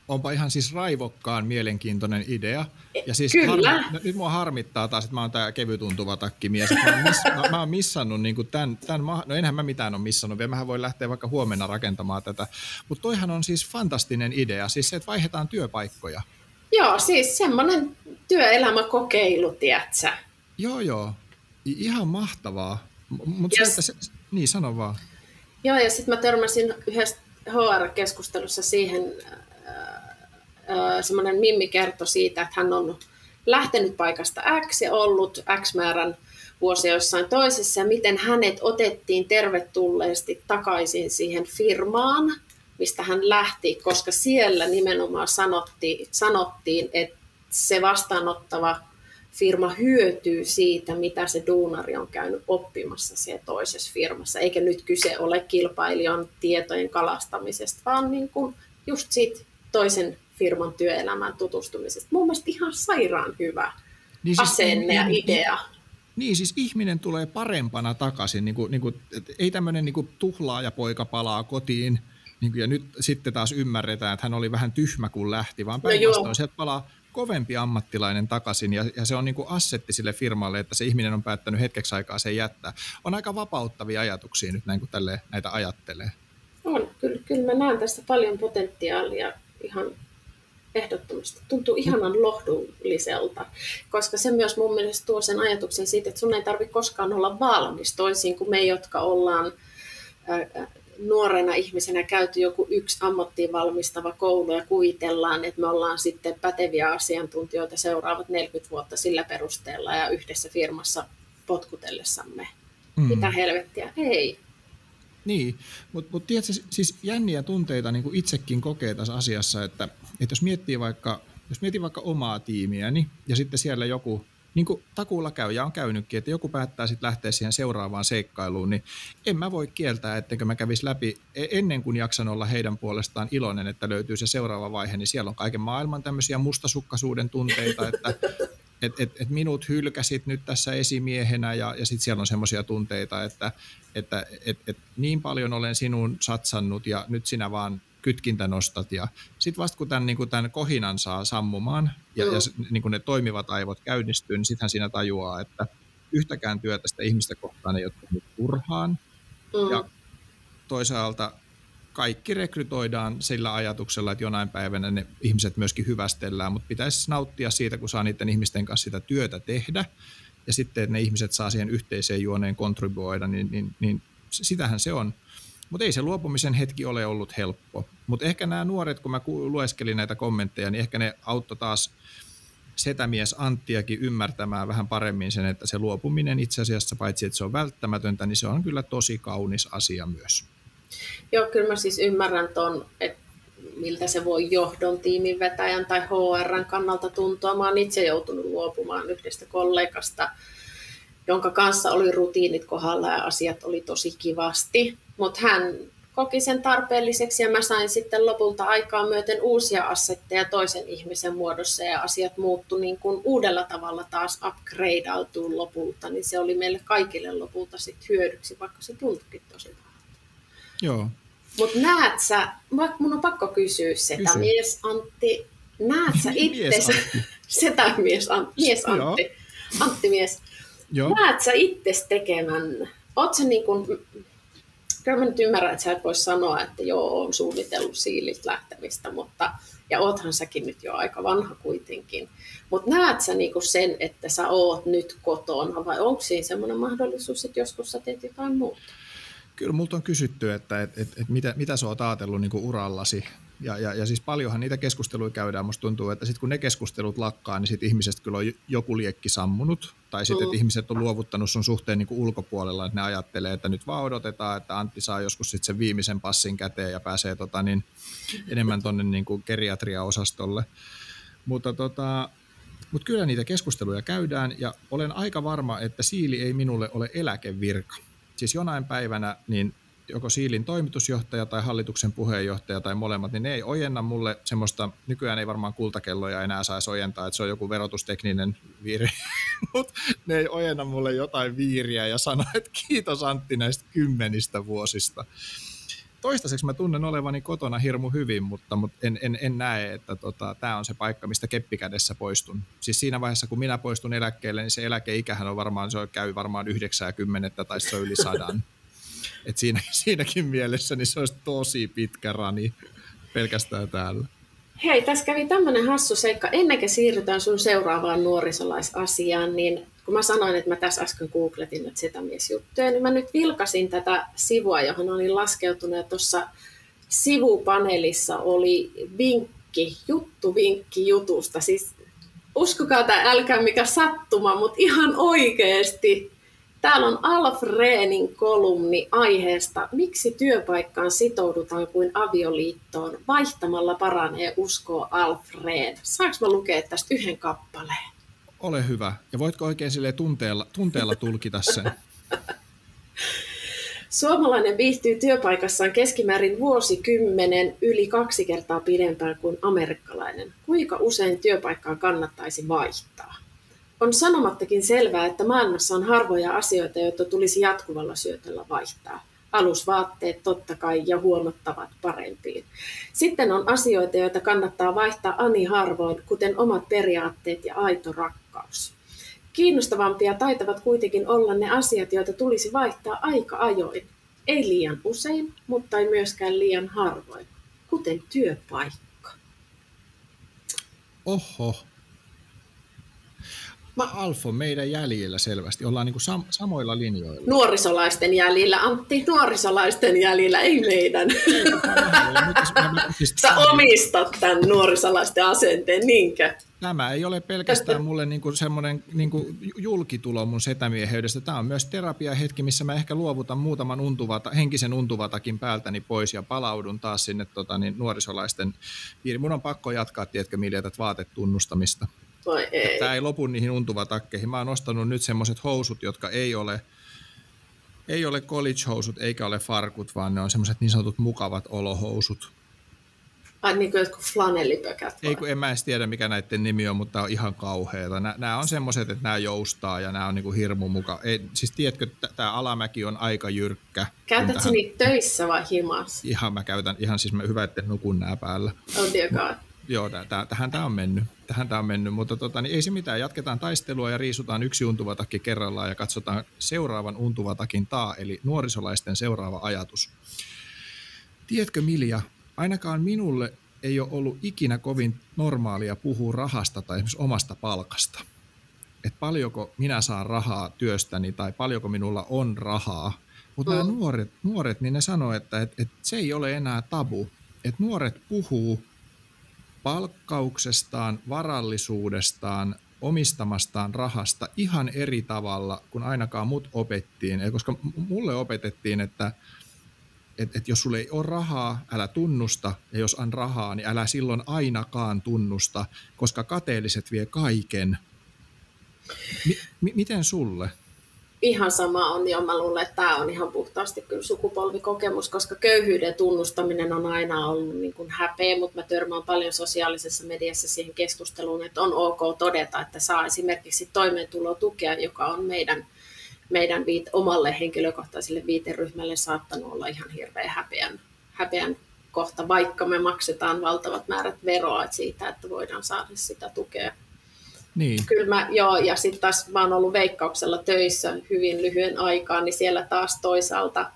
[SPEAKER 1] Onpa ihan siis raivokkaan mielenkiintoinen idea.
[SPEAKER 2] E, ja siis Kyllä. Harmi,
[SPEAKER 1] nyt mua harmittaa taas, että mä oon tää kevytuntuva takkimies. Mä oon, miss, mä, mä oon missannut niin tämän, tämän, no enhän mä mitään ole missannut vielä, mähän voi lähteä vaikka huomenna rakentamaan tätä. Mutta toihan on siis fantastinen idea, siis se, että vaihdetaan työpaikkoja.
[SPEAKER 2] Joo, siis semmoinen työelämäkokeilu, tiedätkö?
[SPEAKER 1] Joo, joo. Ihan mahtavaa. Mutta se, se, niin, sano vaan.
[SPEAKER 2] Joo, ja sitten mä törmäsin yhdessä HR-keskustelussa siihen, semmoinen Mimmi kertoi siitä, että hän on lähtenyt paikasta X ja ollut X määrän vuosia jossain toisessa ja miten hänet otettiin tervetulleesti takaisin siihen firmaan, mistä hän lähti, koska siellä nimenomaan sanottiin, sanottiin että se vastaanottava firma hyötyy siitä, mitä se duunari on käynyt oppimassa siellä toisessa firmassa, eikä nyt kyse ole kilpailijan tietojen kalastamisesta, vaan niin kuin just siitä toisen firman työelämään tutustumisesta. Mun mielestä ihan sairaan hyvä niin siis, asenne ja niin, idea. Niin,
[SPEAKER 1] niin, siis ihminen tulee parempana takaisin. Niin kuin, niin kuin, ei tämmöinen niin tuhlaaja poika palaa kotiin niin kuin, ja nyt sitten taas ymmärretään, että hän oli vähän tyhmä kun lähti, vaan no päinvastoin no sieltä palaa kovempi ammattilainen takaisin ja, ja se on niin kuin assetti sille firmalle, että se ihminen on päättänyt hetkeksi aikaa sen jättää. On aika vapauttavia ajatuksia nyt näin kuin tälle, näitä ajattelee.
[SPEAKER 2] On, kyllä, kyllä mä näen tästä paljon potentiaalia ihan ehdottomasti. Tuntuu ihanan lohdulliselta, koska se myös mun mielestä tuo sen ajatuksen siitä, että sun ei tarvitse koskaan olla valmis, toisin kuin me, jotka ollaan nuorena ihmisenä käyty joku yksi ammattiin valmistava koulu ja kuvitellaan, että me ollaan sitten päteviä asiantuntijoita seuraavat 40 vuotta sillä perusteella ja yhdessä firmassa potkutellessamme. Mm. Mitä helvettiä? Ei.
[SPEAKER 1] Niin, mutta mut tiedätkö, siis jänniä tunteita niin kuin itsekin kokee tässä asiassa, että, että jos miettii vaikka, jos miettii vaikka omaa tiimiäni ja sitten siellä joku niin kuin takuulla käy ja on käynytkin, että joku päättää sitten lähteä siihen seuraavaan seikkailuun, niin en mä voi kieltää, ettenkö mä kävisi läpi e-, ennen kuin jaksan olla heidän puolestaan iloinen, että löytyy se seuraava vaihe, niin siellä on kaiken maailman tämmöisiä mustasukkaisuuden tunteita, että et, et, et minut hylkäsit nyt tässä esimiehenä ja, ja sitten siellä on semmoisia tunteita, että, että et, et niin paljon olen sinun satsannut ja nyt sinä vaan kytkintä nostat ja sitten vasta kun tämän, niin kuin tämän kohinan saa sammumaan ja, ja niin kuin ne toimivat aivot käynnistyy, niin sittenhän siinä tajuaa, että yhtäkään työtä sitä ihmistä kohtaan ei ole tehnyt turhaan mm. ja toisaalta kaikki rekrytoidaan sillä ajatuksella, että jonain päivänä ne ihmiset myöskin hyvästellään, mutta pitäisi nauttia siitä, kun saa niiden ihmisten kanssa sitä työtä tehdä ja sitten, että ne ihmiset saa siihen yhteiseen juoneen kontribuoida, niin, niin, niin sitähän se on. Mutta ei se luopumisen hetki ole ollut helppo. Mutta ehkä nämä nuoret, kun mä lueskelin näitä kommentteja, niin ehkä ne auttoi taas setämies Anttiakin ymmärtämään vähän paremmin sen, että se luopuminen itse asiassa, paitsi että se on välttämätöntä, niin se on kyllä tosi kaunis asia myös.
[SPEAKER 2] Joo, kyllä mä siis ymmärrän ton, että miltä se voi johdon tiimin vetäjän tai HRn kannalta tuntua. Mä oon itse joutunut luopumaan yhdestä kollegasta, jonka kanssa oli rutiinit kohdalla ja asiat oli tosi kivasti. Mutta hän koki sen tarpeelliseksi ja mä sain sitten lopulta aikaa myöten uusia assetteja toisen ihmisen muodossa ja asiat muuttu niin kuin uudella tavalla taas upgradeautuu lopulta, niin se oli meille kaikille lopulta sitten hyödyksi, vaikka se tuntuikin tosi
[SPEAKER 1] Joo.
[SPEAKER 2] Mutta näet sä, mun on pakko kysyä sitä, Kysy. mies Antti, näet sä itse, sitä mies, Antti, mies Antti, Antti mies, Joo. näet sä itse tekemään, oot sä niin kuin, kyllä mä nyt ymmärrän, että sä et voi sanoa, että joo, on suunnitellut siililtä lähtemistä, mutta, ja oothan säkin nyt jo aika vanha kuitenkin. Mutta näet sä niinku sen, että sä oot nyt kotona, vai onko siinä semmoinen mahdollisuus, että joskus sä teet jotain muuta?
[SPEAKER 1] Kyllä multa on kysytty, että et, et, et mitä, mitä sä oot ajatellut niin urallasi. Ja, ja, ja siis paljonhan niitä keskusteluja käydään. Musta tuntuu, että sitten kun ne keskustelut lakkaa, niin sit ihmisestä kyllä on joku liekki sammunut. Tai sitten, että mm. ihmiset on luovuttanut sun suhteen niin kuin ulkopuolella, että ne ajattelee, että nyt vaan odotetaan, että Antti saa joskus sitten sen viimeisen passin käteen ja pääsee tota, niin, enemmän tuonne niin geriatria-osastolle. Mutta tota, mutta kyllä niitä keskusteluja käydään ja olen aika varma, että siili ei minulle ole eläkevirka siis jonain päivänä niin joko Siilin toimitusjohtaja tai hallituksen puheenjohtaja tai molemmat, niin ne ei ojenna mulle semmoista, nykyään ei varmaan kultakelloja enää saisi ojentaa, että se on joku verotustekninen viiri, mutta ne ei ojenna mulle jotain viiriä ja sano, että kiitos Antti näistä kymmenistä vuosista toistaiseksi mä tunnen olevani kotona hirmu hyvin, mutta, mutta en, en, en näe, että tota, tämä on se paikka, mistä keppikädessä poistun. Siis siinä vaiheessa, kun minä poistun eläkkeelle, niin se eläkeikähän on varmaan, se käy varmaan 90 tai se on yli sadan. Et siinä, siinäkin mielessä niin se olisi tosi pitkä rani pelkästään täällä.
[SPEAKER 2] Hei, tässä kävi tämmöinen hassu seikka. Ennen kuin siirrytään sun seuraavaan nuorisolaisasiaan, niin kun mä sanoin, että mä tässä äsken googletin näitä setämiesjuttuja, niin mä nyt vilkasin tätä sivua, johon olin laskeutunut, ja tuossa sivupaneelissa oli vinkki, juttu vinkki jutusta. Siis uskokaa tai älkää mikä sattuma, mutta ihan oikeasti. Täällä on Alfreenin kolumni aiheesta, miksi työpaikkaan sitoudutaan kuin avioliittoon. Vaihtamalla paranee uskoa Alfreen. Saanko mä lukea tästä yhden kappaleen?
[SPEAKER 1] Ole hyvä. Ja voitko oikein sille tunteella, tunteella tulkita sen?
[SPEAKER 2] Suomalainen viihtyy työpaikassaan keskimäärin vuosikymmenen yli kaksi kertaa pidempään kuin amerikkalainen. Kuinka usein työpaikkaa kannattaisi vaihtaa? On sanomattakin selvää, että maailmassa on harvoja asioita, joita tulisi jatkuvalla syötöllä vaihtaa. Alusvaatteet totta kai ja huomattavat parempiin. Sitten on asioita, joita kannattaa vaihtaa ani harvoin, kuten omat periaatteet ja aito rakkaus. Kiinnostavampia taitavat kuitenkin olla ne asiat, joita tulisi vaihtaa aika ajoin. Ei liian usein, mutta ei myöskään liian harvoin, kuten työpaikka.
[SPEAKER 1] Oho. Mä Alfo meidän jäljellä selvästi. Ollaan niin kuin sam- samoilla linjoilla.
[SPEAKER 2] Nuorisolaisten jäljillä, Antti, nuorisolaisten jäljillä, ei meidän. Sä omistat tämän nuorisolaisten asenteen, niinkö?
[SPEAKER 1] Tämä ei ole pelkästään mulle niin kuin semmoinen niin kuin julkitulo mun setämieheydestä. Tämä on myös terapiahetki, missä mä ehkä luovutan muutaman untuvata, henkisen untuvatakin päältäni pois ja palaudun taas sinne tota, niin, nuorisolaisten piiriin. Mun on pakko jatkaa, tiedätkö, Milja, tätä vaatetunnustamista.
[SPEAKER 2] Vai ei?
[SPEAKER 1] Tämä ei lopu niihin untuvatakkeihin. Mä oon ostanut nyt semmoiset housut, jotka ei ole, ei ole college-housut eikä ole farkut, vaan ne on semmoiset niin sanotut mukavat olohousut.
[SPEAKER 2] Ai niin kuin jotkut flanellipökät
[SPEAKER 1] Ei kun en mä edes tiedä mikä näiden nimi on, mutta on ihan kauheita. Nämä on semmoiset, että nämä joustaa ja nämä on niinku hirmu muka. Ei, siis tiedätkö, tämä alamäki on aika jyrkkä.
[SPEAKER 2] Käytätkö tähän... niitä töissä vai himas?
[SPEAKER 1] Ihan mä käytän, ihan siis mä hyvä, että nukun nää päällä.
[SPEAKER 2] Oh dear God.
[SPEAKER 1] Joo, täh, tähän tämä on mennyt. Tähän tämä on mennyt, mutta tota, niin ei se mitään. Jatketaan taistelua ja riisutaan yksi untuvatakki kerrallaan ja katsotaan seuraavan untuvatakin taa, eli nuorisolaisten seuraava ajatus. Tiedätkö Milja, ainakaan minulle ei ole ollut ikinä kovin normaalia puhua rahasta tai esimerkiksi omasta palkasta. Että paljonko minä saan rahaa työstäni tai paljonko minulla on rahaa. Mutta mm. nämä nuoret, nuoret, niin ne sanoo, että et, et se ei ole enää tabu. Että nuoret puhuu palkkauksestaan, varallisuudestaan, omistamastaan rahasta ihan eri tavalla kuin ainakaan mut opettiin. Koska mulle opetettiin, että että et jos sulle ei ole rahaa, älä tunnusta, ja jos on rahaa, niin älä silloin ainakaan tunnusta, koska kateelliset vie kaiken. M- miten sulle?
[SPEAKER 2] Ihan sama on, ja mä luulen, että tämä on ihan puhtaasti kyllä sukupolvikokemus, koska köyhyyden tunnustaminen on aina ollut niin kuin häpeä, mutta mä törmään paljon sosiaalisessa mediassa siihen keskusteluun, että on ok todeta, että saa esimerkiksi toimeentulotukea, joka on meidän – meidän viit, omalle henkilökohtaiselle viiteryhmälle saattanut olla ihan hirveä häpeän, häpeän kohta, vaikka me maksetaan valtavat määrät veroa siitä, että voidaan saada sitä tukea.
[SPEAKER 1] Niin.
[SPEAKER 2] Kyllä mä, joo, ja sitten taas mä oon ollut veikkauksella töissä hyvin lyhyen aikaa, niin siellä taas toisaalta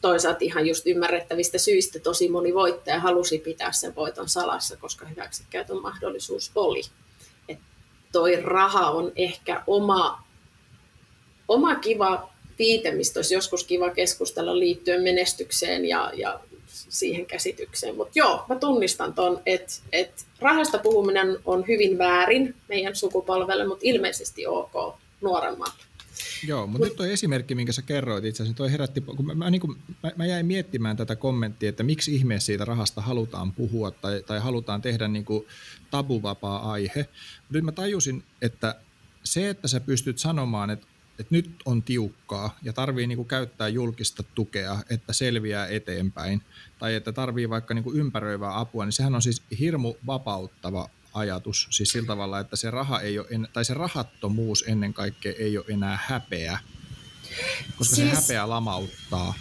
[SPEAKER 2] toisaalta ihan just ymmärrettävistä syistä tosi moni voittaja halusi pitää sen voiton salassa, koska hyväksikäytön mahdollisuus oli. Et toi raha on ehkä oma oma kiva viite, mistä olisi joskus kiva keskustella liittyen menestykseen ja, ja siihen käsitykseen. Mutta joo, mä tunnistan ton, että et rahasta puhuminen on hyvin väärin meidän sukupolvelle, mutta ilmeisesti ok nuoremmalle.
[SPEAKER 1] Joo, mutta Mut, nyt tuo esimerkki, minkä sä kerroit itse asiassa, toi herätti, kun mä, mä, niin kuin, mä, mä jäin miettimään tätä kommenttia, että miksi ihmeessä siitä rahasta halutaan puhua tai, tai halutaan tehdä niin kuin tabuvapaa aihe. Nyt mä tajusin, että se, että sä pystyt sanomaan, että että nyt on tiukkaa ja tarvii niin kuin käyttää julkista tukea, että selviää eteenpäin, tai että tarvii vaikka niin kuin ympäröivää apua, niin sehän on siis hirmu vapauttava ajatus, siis sillä tavalla, että se, raha ei ole, tai se rahattomuus ennen kaikkea ei ole enää häpeä, koska siis, se häpeä lamauttaa.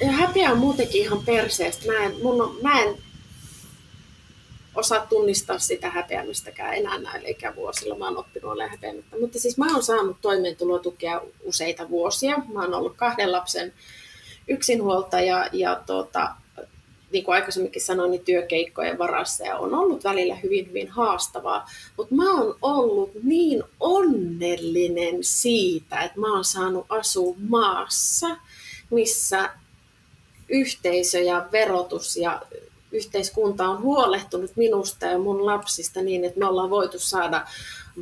[SPEAKER 2] Ja häpeä on muutenkin ihan perseestä. Mä en, mun on, mä en osaa tunnistaa sitä häpeämistäkään enää näillä ikävuosilla. Mä oon oppinut olemaan häpeämättä. Mutta siis mä oon saanut toimeentulotukea useita vuosia. Mä oon ollut kahden lapsen yksinhuoltaja ja tuota, niin kuin aikaisemminkin sanoin, niin työkeikkojen varassa ja on ollut välillä hyvin, hyvin haastavaa. Mutta mä oon ollut niin onnellinen siitä, että mä oon saanut asua maassa, missä yhteisö ja verotus ja yhteiskunta on huolehtunut minusta ja mun lapsista niin, että me ollaan voitu saada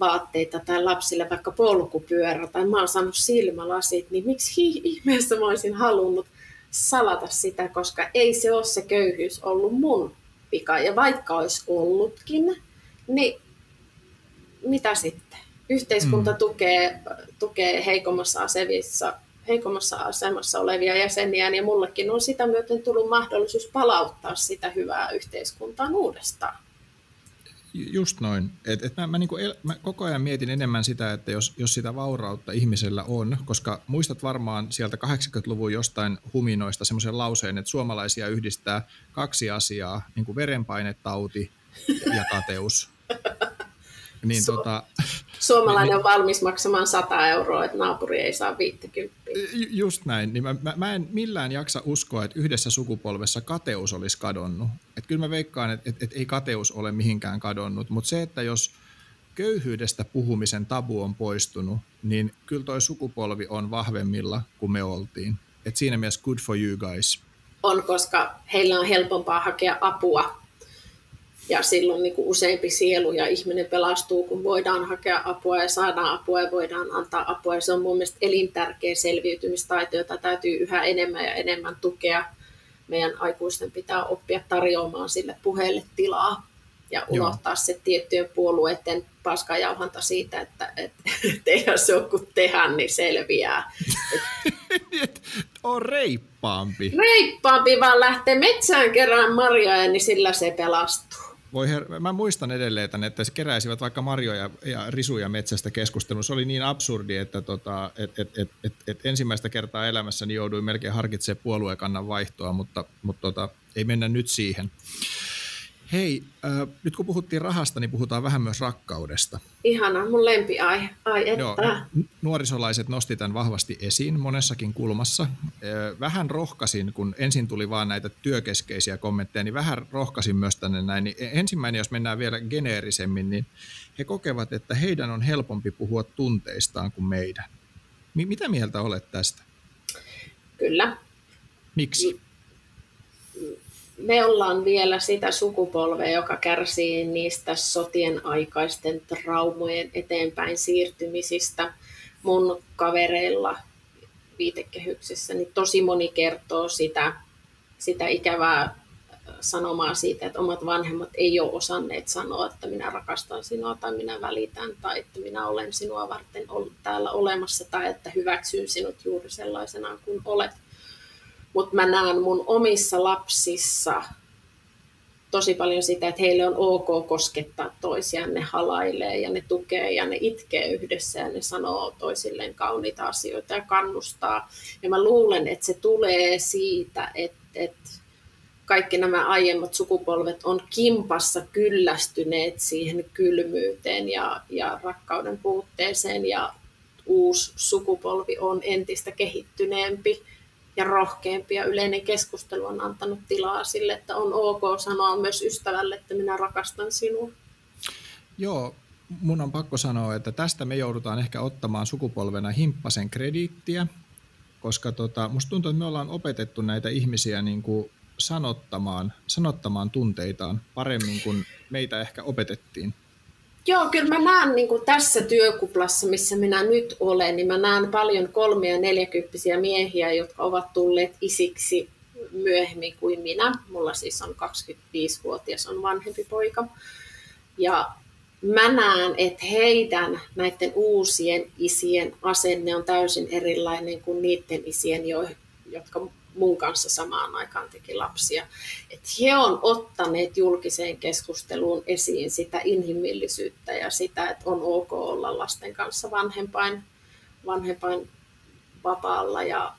[SPEAKER 2] vaatteita tai lapsille vaikka polkupyörä tai mä oon saanut silmälasit, niin miksi ihmeessä mä olisin halunnut salata sitä, koska ei se ole se köyhyys ollut mun vika. Ja vaikka olisi ollutkin, niin mitä sitten? Yhteiskunta mm. tukee, tukee heikommassa asemassa, heikommassa asemassa olevia jäseniä, ja mullekin on sitä myöten tullut mahdollisuus palauttaa sitä hyvää yhteiskuntaan uudestaan.
[SPEAKER 1] Just noin. Et, et mä, mä, niinku el, mä koko ajan mietin enemmän sitä, että jos, jos sitä vaurautta ihmisellä on, koska muistat varmaan sieltä 80-luvun jostain huminoista semmoisen lauseen, että suomalaisia yhdistää kaksi asiaa, niin kuin verenpainetauti ja kateus.
[SPEAKER 2] Niin, Su- tota, Suomalainen niin, on valmis maksamaan 100 euroa, että naapuri ei saa 50.
[SPEAKER 1] Just näin. Niin mä, mä, mä en millään jaksa uskoa, että yhdessä sukupolvessa kateus olisi kadonnut. Et kyllä mä veikkaan, että et, et ei kateus ole mihinkään kadonnut, mutta se, että jos köyhyydestä puhumisen tabu on poistunut, niin kyllä toi sukupolvi on vahvemmilla kuin me oltiin. Et siinä mielessä good for you guys.
[SPEAKER 2] On, koska heillä on helpompaa hakea apua ja silloin niin kuin useampi sielu ja ihminen pelastuu, kun voidaan hakea apua ja saadaan apua ja voidaan antaa apua. Ja se on mun mielestä elintärkeä selviytymistaito, jota täytyy yhä enemmän ja enemmän tukea. Meidän aikuisten pitää oppia tarjoamaan sille puheelle tilaa ja unohtaa Joo. se tiettyjen puolueiden paskajauhanta siitä, että et, et eihän se kuin tehdä, niin selviää.
[SPEAKER 1] on reippaampi.
[SPEAKER 2] Reippaampi, vaan lähtee metsään kerran marjoja, niin sillä se pelastuu.
[SPEAKER 1] Voi her- mä muistan edelleen, että se keräisivät vaikka marjoja ja risuja metsästä keskustelun. Se oli niin absurdi, että tota, et, et, et, et, et ensimmäistä kertaa elämässäni jouduin melkein harkitsemaan puoluekannan vaihtoa, mutta, mutta tota, ei mennä nyt siihen. Hei, äh, nyt kun puhuttiin rahasta, niin puhutaan vähän myös rakkaudesta.
[SPEAKER 2] Ihana, mun lempiaihe. Ai että. Joo,
[SPEAKER 1] nuorisolaiset nosti tämän vahvasti esiin monessakin kulmassa. Äh, vähän rohkasin, kun ensin tuli vaan näitä työkeskeisiä kommentteja, niin vähän rohkasin myös tänne näin. Niin ensimmäinen, jos mennään vielä geneerisemmin, niin he kokevat, että heidän on helpompi puhua tunteistaan kuin meidän. Mitä mieltä olet tästä?
[SPEAKER 2] Kyllä.
[SPEAKER 1] Miksi?
[SPEAKER 2] Me ollaan vielä sitä sukupolvea, joka kärsii niistä sotien aikaisten traumojen eteenpäin siirtymisistä. Mun kavereilla viitekehyksessä niin tosi moni kertoo sitä, sitä ikävää sanomaa siitä, että omat vanhemmat ei ole osanneet sanoa, että minä rakastan sinua tai minä välitän tai että minä olen sinua varten täällä olemassa tai että hyväksyn sinut juuri sellaisena kuin olet mutta mä näen mun omissa lapsissa tosi paljon sitä, että heille on ok koskettaa toisiaan, ne halailee ja ne tukee ja ne itkee yhdessä ja ne sanoo toisilleen kauniita asioita ja kannustaa. Ja mä luulen, että se tulee siitä, että, että kaikki nämä aiemmat sukupolvet on kimpassa kyllästyneet siihen kylmyyteen ja, ja rakkauden puutteeseen ja uusi sukupolvi on entistä kehittyneempi ja rohkeampi ja yleinen keskustelu on antanut tilaa sille, että on ok sanoa myös ystävälle, että minä rakastan sinua.
[SPEAKER 1] Joo, mun on pakko sanoa, että tästä me joudutaan ehkä ottamaan sukupolvena himppasen krediittiä, koska tota, musta tuntuu, että me ollaan opetettu näitä ihmisiä niin kuin sanottamaan, sanottamaan tunteitaan paremmin kuin meitä ehkä opetettiin.
[SPEAKER 2] Joo, kyllä mä näen niin kuin tässä työkuplassa, missä minä nyt olen, niin mä näen paljon kolme- ja miehiä, jotka ovat tulleet isiksi myöhemmin kuin minä. Mulla siis on 25-vuotias, on vanhempi poika. Ja mä näen, että heidän näiden uusien isien asenne on täysin erilainen kuin niiden isien, jotka mun kanssa samaan aikaan teki lapsia. että he on ottaneet julkiseen keskusteluun esiin sitä inhimillisyyttä ja sitä, että on ok olla lasten kanssa vanhempain, vanhempain vapaalla ja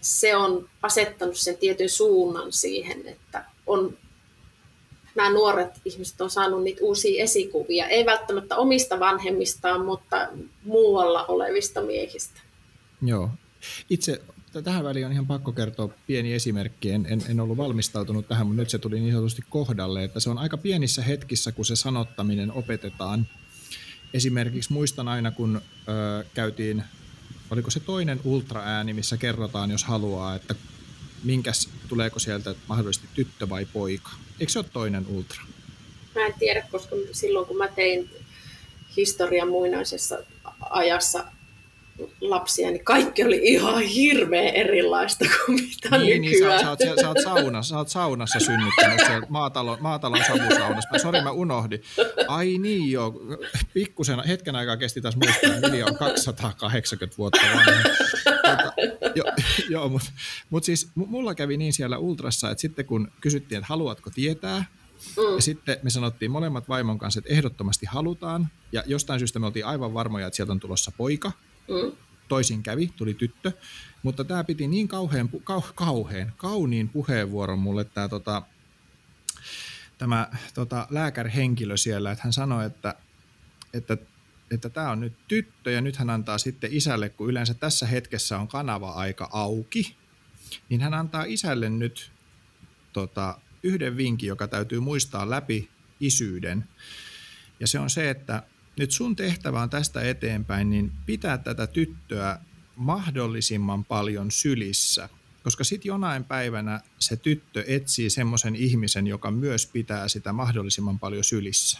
[SPEAKER 2] se on asettanut sen tietyn suunnan siihen, että on nämä nuoret ihmiset on saanut niitä uusia esikuvia, ei välttämättä omista vanhemmistaan, mutta muualla olevista miehistä.
[SPEAKER 1] Joo. Itse tähän väliin on ihan pakko kertoa pieni esimerkki. En, en, en ollut valmistautunut tähän, mutta nyt se tuli niin sanotusti kohdalle, että se on aika pienissä hetkissä, kun se sanottaminen opetetaan. Esimerkiksi muistan aina, kun ö, käytiin, oliko se toinen ultraääni, missä kerrotaan, jos haluaa, että minkäs, tuleeko sieltä mahdollisesti tyttö vai poika. Eikö se ole toinen ultra?
[SPEAKER 2] Mä en tiedä, koska silloin kun mä tein historian muinaisessa ajassa lapsia, niin kaikki oli ihan hirveän erilaista kuin mitä niin, nykyään.
[SPEAKER 1] Niin, sä, sä, oot, sä, oot saunassa, sä oot saunassa synnyttänyt siellä maatalon, maatalon savusaunassa. Sori, mä unohdin. Ai niin joo, pikkusen, hetken aikaa kesti taas muistaa, Mili on 280 vuotta vanha. Tota, jo, joo, mutta mut siis mulla kävi niin siellä ultrassa, että sitten kun kysyttiin, että haluatko tietää, Mm. Ja sitten me sanottiin molemmat vaimon kanssa, että ehdottomasti halutaan. Ja jostain syystä me oltiin aivan varmoja, että sieltä on tulossa poika. Mm. Toisin kävi, tuli tyttö. Mutta tämä piti niin kauhean, kau, kauhean kauniin puheenvuoron mulle tämä tota, tämä tota, lääkärhenkilö siellä, että hän sanoi, että, että että tämä on nyt tyttö ja nyt hän antaa sitten isälle, kun yleensä tässä hetkessä on kanava-aika auki, niin hän antaa isälle nyt tota, yhden vinkin, joka täytyy muistaa läpi isyyden. Ja se on se, että nyt sun tehtävä on tästä eteenpäin, niin pitää tätä tyttöä mahdollisimman paljon sylissä, koska sitten jonain päivänä se tyttö etsii semmoisen ihmisen, joka myös pitää sitä mahdollisimman paljon sylissä.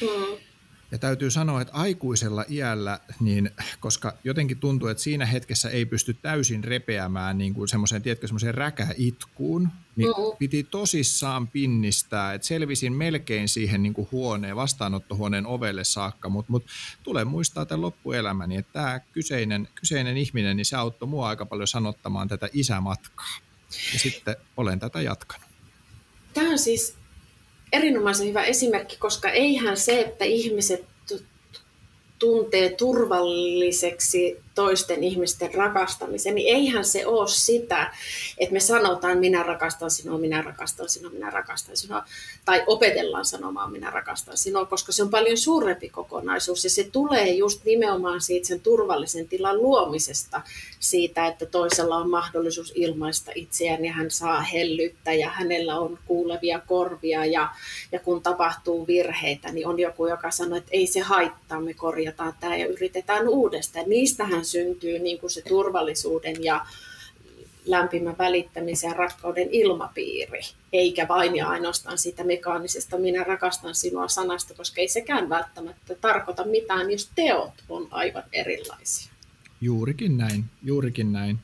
[SPEAKER 1] Mm. Ja täytyy sanoa, että aikuisella iällä, niin, koska jotenkin tuntuu, että siinä hetkessä ei pysty täysin repeämään niin kuin semmoiseen, tiedätkö, semmoiseen räkäitkuun, niin mm-hmm. piti tosissaan pinnistää, että selvisin melkein siihen niin kuin huoneen, vastaanottohuoneen ovelle saakka, mutta mut, tulee muistaa tämän loppuelämäni, että tämä kyseinen, kyseinen ihminen, niin se auttoi mua aika paljon sanottamaan tätä isämatkaa. Ja sitten olen tätä jatkanut.
[SPEAKER 2] Tämä on siis erinomaisen hyvä esimerkki, koska eihän se, että ihmiset tuntee turvalliseksi toisten ihmisten rakastamisen, niin eihän se ole sitä, että me sanotaan minä rakastan sinua, minä rakastan sinua, minä rakastan sinua, tai opetellaan sanomaan minä rakastan sinua, koska se on paljon suurempi kokonaisuus ja se tulee just nimenomaan siitä sen turvallisen tilan luomisesta, siitä, että toisella on mahdollisuus ilmaista itseään ja hän saa hellyttä ja hänellä on kuulevia korvia ja, ja kun tapahtuu virheitä, niin on joku, joka sanoo, että ei se haittaa, me korjataan tämä ja yritetään uudestaan. Niistähän syntyy niin kuin se turvallisuuden ja lämpimän välittämisen ja rakkauden ilmapiiri, eikä vain ja ainoastaan sitä mekaanisesta minä rakastan sinua sanasta, koska ei sekään välttämättä tarkoita mitään, jos teot on aivan erilaisia.
[SPEAKER 1] Juurikin näin, juurikin näin.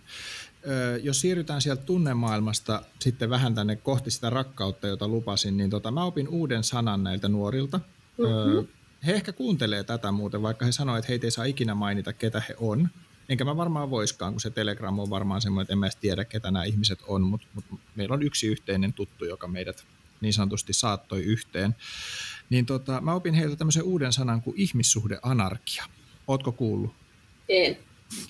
[SPEAKER 1] Jos siirrytään sieltä tunnemaailmasta sitten vähän tänne kohti sitä rakkautta, jota lupasin, niin tota, mä opin uuden sanan näiltä nuorilta. Mm-hmm. He ehkä kuuntelee tätä muuten, vaikka he sanoivat, että heitä ei saa ikinä mainita, ketä he on. Enkä mä varmaan voiskaan, kun se Telegram on varmaan semmoinen, että en mä tiedä, ketä nämä ihmiset on, mutta, mutta meillä on yksi yhteinen tuttu, joka meidät niin sanotusti saattoi yhteen. Niin tota, mä opin heiltä tämmöisen uuden sanan kuin ihmissuhdeanarkia. Ootko kuullut?
[SPEAKER 2] En.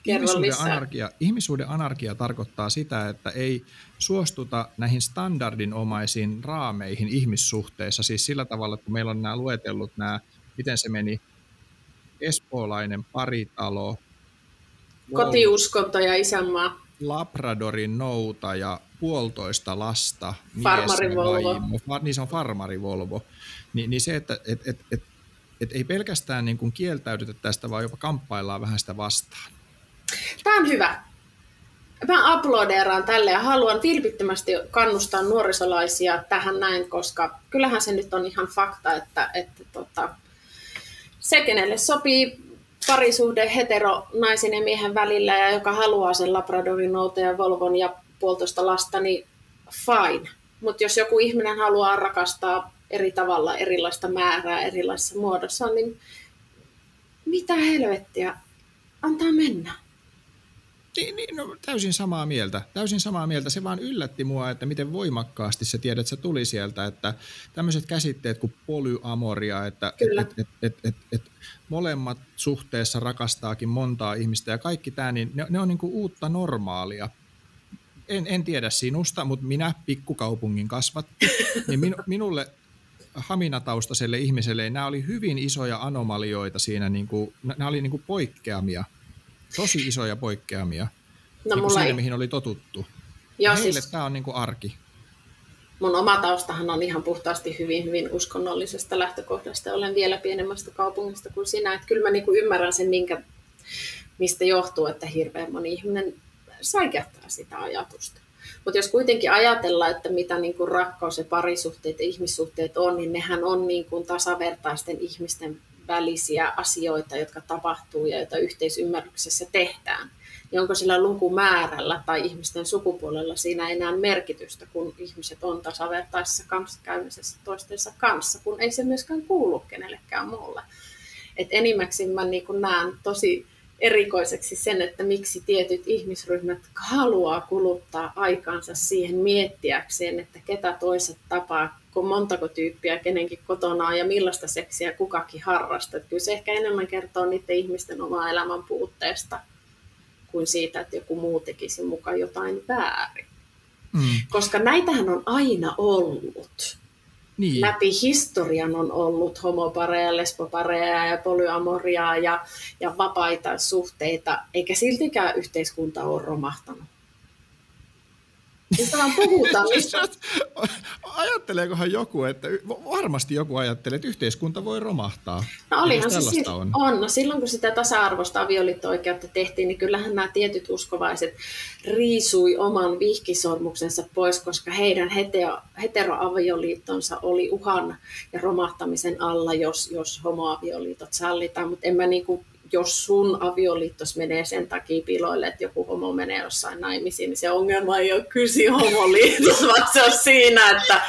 [SPEAKER 1] Ihmissuhdeanarkia, ihmissuhdeanarkia tarkoittaa sitä, että ei suostuta näihin standardinomaisiin raameihin ihmissuhteissa, siis sillä tavalla, että meillä on nämä luetellut nämä, miten se meni, espoolainen paritalo,
[SPEAKER 2] Kotiuskonto ja isänmaa.
[SPEAKER 1] Labradorin nouta ja puolitoista lasta.
[SPEAKER 2] Farmarivolvo.
[SPEAKER 1] Niin se on farmarivolvo. Ni, niin se, että et, et, et, et ei pelkästään niin kuin kieltäydytä tästä, vaan jopa kamppaillaan vähän sitä vastaan.
[SPEAKER 2] Tämä on hyvä. Mä uploadeeraan tälle ja haluan vilpittömästi kannustaa nuorisolaisia tähän näin, koska kyllähän se nyt on ihan fakta, että, että tota, se, kenelle sopii parisuhde hetero naisen ja miehen välillä ja joka haluaa sen Labradorin ja Volvon ja puolitoista lasta, niin fine. Mutta jos joku ihminen haluaa rakastaa eri tavalla erilaista määrää erilaisessa muodossa, niin mitä helvettiä, antaa mennä.
[SPEAKER 1] Niin, niin, no, täysin samaa mieltä. Täysin samaa mieltä. Se vaan yllätti mua, että miten voimakkaasti se tiedät, että se tuli sieltä, että tämmöiset käsitteet kuin polyamoria, että et, et, et, et, et, molemmat suhteessa rakastaakin montaa ihmistä ja kaikki tämä, niin ne, ne on niin kuin uutta normaalia. En, en tiedä sinusta, mutta minä pikkukaupungin kasvatti, niin minu, minulle haminataustaiselle ihmiselle nämä oli hyvin isoja anomalioita siinä, niin kuin, nämä oli niin kuin poikkeamia – tosi isoja poikkeamia no, niin mulla siinä, ei... mihin oli totuttu. Joo, Heille siis... tämä on niin kuin arki.
[SPEAKER 2] Mun oma taustahan on ihan puhtaasti hyvin, hyvin uskonnollisesta lähtökohdasta. Olen vielä pienemmästä kaupungista kuin sinä. Että kyllä mä niin kuin ymmärrän sen, minkä, mistä johtuu, että hirveän moni ihminen säikähtää sitä ajatusta. Mutta jos kuitenkin ajatellaan, että mitä niin kuin rakkaus ja parisuhteet ja ihmissuhteet on, niin nehän on niin kuin tasavertaisten ihmisten välisiä asioita, jotka tapahtuu ja joita yhteisymmärryksessä tehdään. Niin onko sillä lukumäärällä tai ihmisten sukupuolella siinä enää merkitystä, kun ihmiset on tasavertaisessa kanssakäymisessä toistensa kanssa, kun ei se myöskään kuulu kenellekään muulle. Et enimmäkseen mä niin näen tosi erikoiseksi sen, että miksi tietyt ihmisryhmät haluaa kuluttaa aikansa siihen miettiäkseen, että ketä toiset tapaa, kun montako tyyppiä kenenkin kotona on ja millaista seksiä kukakin harrastaa. Kyllä se ehkä enemmän kertoo niiden ihmisten omaa elämän puutteesta kuin siitä, että joku muu tekisi mukaan jotain väärin. Mm. Koska näitähän on aina ollut niin. läpi historian on ollut homopareja, lesbopareja ja polyamoriaa ja, ja vapaita suhteita, eikä siltikään yhteiskunta ole romahtanut. Mistä vaan puhutaan. Mistä...
[SPEAKER 1] Ajatteleekohan joku, että varmasti joku ajattelee, että yhteiskunta voi romahtaa.
[SPEAKER 2] No olihan se si- on. on. No silloin kun sitä tasa-arvoista avioliitto-oikeutta tehtiin, niin kyllähän nämä tietyt uskovaiset riisui oman vihkisormuksensa pois, koska heidän hetero, heteroavioliittonsa oli uhan ja romahtamisen alla, jos, jos homoavioliitot sallitaan. Mutta en mä niinku jos sun avioliittos menee sen takia piloille, että joku homo menee jossain naimisiin, niin se ongelma ei ole kysi homoliitossa, vaan se on siinä, että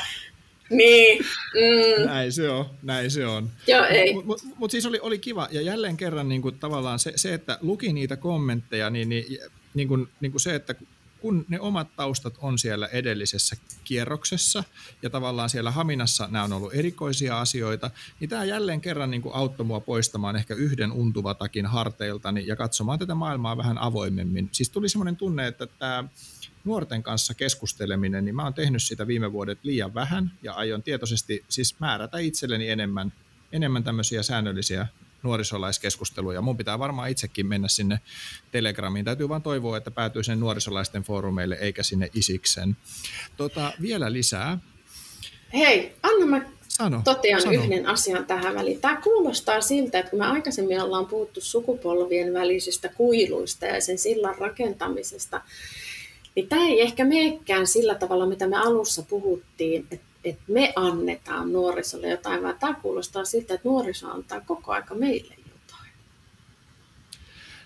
[SPEAKER 2] niin.
[SPEAKER 1] Mm. Näin se on, näin se on.
[SPEAKER 2] Joo, ei.
[SPEAKER 1] Mutta mut, mut siis oli, oli kiva, ja jälleen kerran niin kuin, tavallaan se, se, että luki niitä kommentteja, niin, niin, niin, kuin, niin kuin se, että kun ne omat taustat on siellä edellisessä kierroksessa ja tavallaan siellä Haminassa nämä on ollut erikoisia asioita, niin tämä jälleen kerran niin kuin auttoi mua poistamaan ehkä yhden untuvatakin harteiltani ja katsomaan tätä maailmaa vähän avoimemmin. Siis tuli semmoinen tunne, että tämä nuorten kanssa keskusteleminen, niin mä oon tehnyt sitä viime vuodet liian vähän ja aion tietoisesti siis määrätä itselleni enemmän, enemmän tämmöisiä säännöllisiä nuorisolaiskeskusteluja. Mun pitää varmaan itsekin mennä sinne Telegramiin. Täytyy vaan toivoa, että päätyy sen nuorisolaisten foorumeille eikä sinne isiksen. Tota, vielä lisää.
[SPEAKER 2] Hei, anna mä sano, totean sano. yhden asian tähän väliin. Tämä kuulostaa siltä, että kun me aikaisemmin ollaan puhuttu sukupolvien välisistä kuiluista ja sen sillan rakentamisesta, niin tämä ei ehkä meekään sillä tavalla, mitä me alussa puhuttiin, että että me annetaan nuorisolle jotain, vaan tämä kuulostaa siltä, että nuoriso antaa koko aika meille jotain.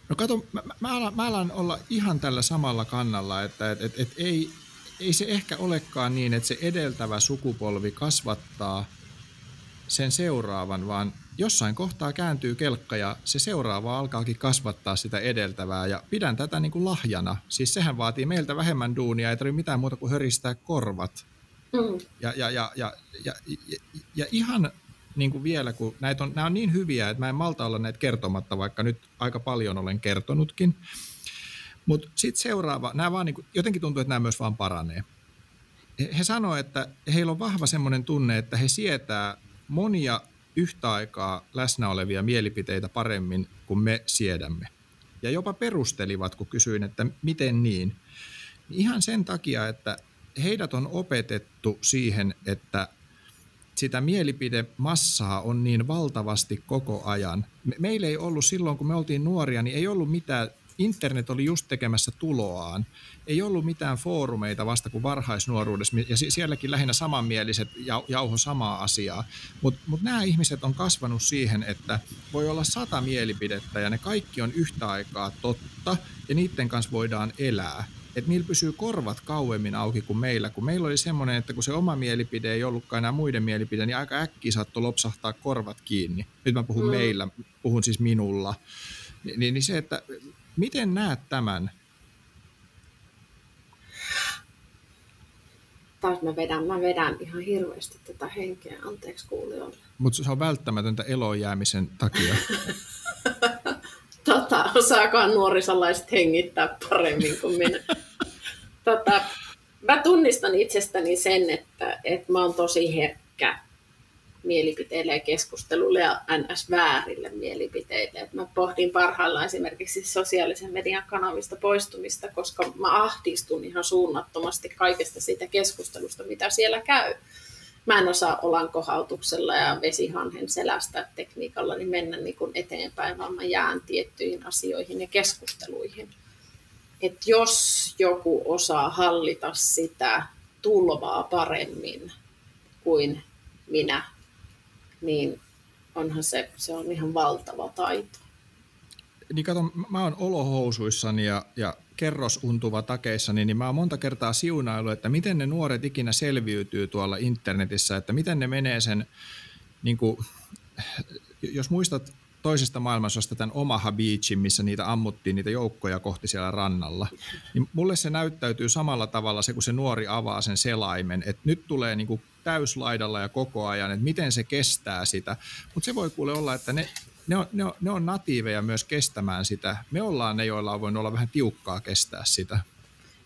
[SPEAKER 1] No kato, mä, mä, alan, mä alan olla ihan tällä samalla kannalla, että et, et, et ei, ei se ehkä olekaan niin, että se edeltävä sukupolvi kasvattaa sen seuraavan, vaan jossain kohtaa kääntyy kelkka ja se seuraava alkaakin kasvattaa sitä edeltävää ja pidän tätä niin kuin lahjana. Siis sehän vaatii meiltä vähemmän duunia, ei tarvitse mitään muuta kuin höristää korvat Mm. Ja, ja, ja, ja, ja, ja, ja ihan niin kuin vielä, kun näitä on, nämä on niin hyviä, että mä en malta olla näitä kertomatta, vaikka nyt aika paljon olen kertonutkin. Mutta sitten seuraava, nämä vaan niin kuin, jotenkin tuntuu, että nämä myös vaan paranee. He, sanoo, että heillä on vahva semmoinen tunne, että he sietää monia yhtä aikaa läsnä olevia mielipiteitä paremmin kuin me siedämme. Ja jopa perustelivat, kun kysyin, että miten niin. Ihan sen takia, että heidät on opetettu siihen, että sitä mielipidemassaa on niin valtavasti koko ajan. Meillä ei ollut silloin, kun me oltiin nuoria, niin ei ollut mitään, internet oli just tekemässä tuloaan. Ei ollut mitään foorumeita vasta kuin varhaisnuoruudessa, ja sielläkin lähinnä samanmieliset jauho samaa asiaa. Mutta mut nämä ihmiset on kasvanut siihen, että voi olla sata mielipidettä, ja ne kaikki on yhtä aikaa totta, ja niiden kanssa voidaan elää että niillä pysyy korvat kauemmin auki kuin meillä, kun meillä oli semmoinen, että kun se oma mielipide ei ollutkaan enää muiden mielipide, niin aika äkkiä saattoi lopsahtaa korvat kiinni. Nyt mä puhun mm. meillä, puhun siis minulla. Ni, niin, niin se, että miten näet tämän?
[SPEAKER 2] Taas mä vedän, mä vedän ihan hirveästi tätä henkeä, anteeksi kuulijoille.
[SPEAKER 1] Mutta se on välttämätöntä elojäämisen takia.
[SPEAKER 2] tota, osaakaan nuorisolaiset hengittää paremmin kuin minä. tota, mä tunnistan itsestäni sen, että, että mä oon tosi herkkä mielipiteille ja keskustelulle ja ns. väärille mielipiteille. Et mä pohdin parhaillaan esimerkiksi sosiaalisen median kanavista poistumista, koska mä ahdistun ihan suunnattomasti kaikesta siitä keskustelusta, mitä siellä käy mä en osaa olankohautuksella ja vesihanhen selästä tekniikalla niin mennä niin kuin eteenpäin, vaan mä jään tiettyihin asioihin ja keskusteluihin. että jos joku osaa hallita sitä tulvaa paremmin kuin minä, niin onhan se, se on ihan valtava taito.
[SPEAKER 1] Niin kato, mä oon olohousuissani ja, ja kerrosuntuva takeissani, niin mä oon monta kertaa siunailu, että miten ne nuoret ikinä selviytyy tuolla internetissä, että miten ne menee sen, niin kuin, jos muistat toisesta maailmansodasta tämän Omaha Beachin, missä niitä ammuttiin, niitä joukkoja kohti siellä rannalla, niin mulle se näyttäytyy samalla tavalla se, kun se nuori avaa sen selaimen, että nyt tulee niin kuin täyslaidalla ja koko ajan, että miten se kestää sitä. Mutta se voi kuule olla, että ne, ne, on, ne, on, ne on natiiveja myös kestämään sitä. Me ollaan ne, joilla on voinut olla vähän tiukkaa kestää sitä.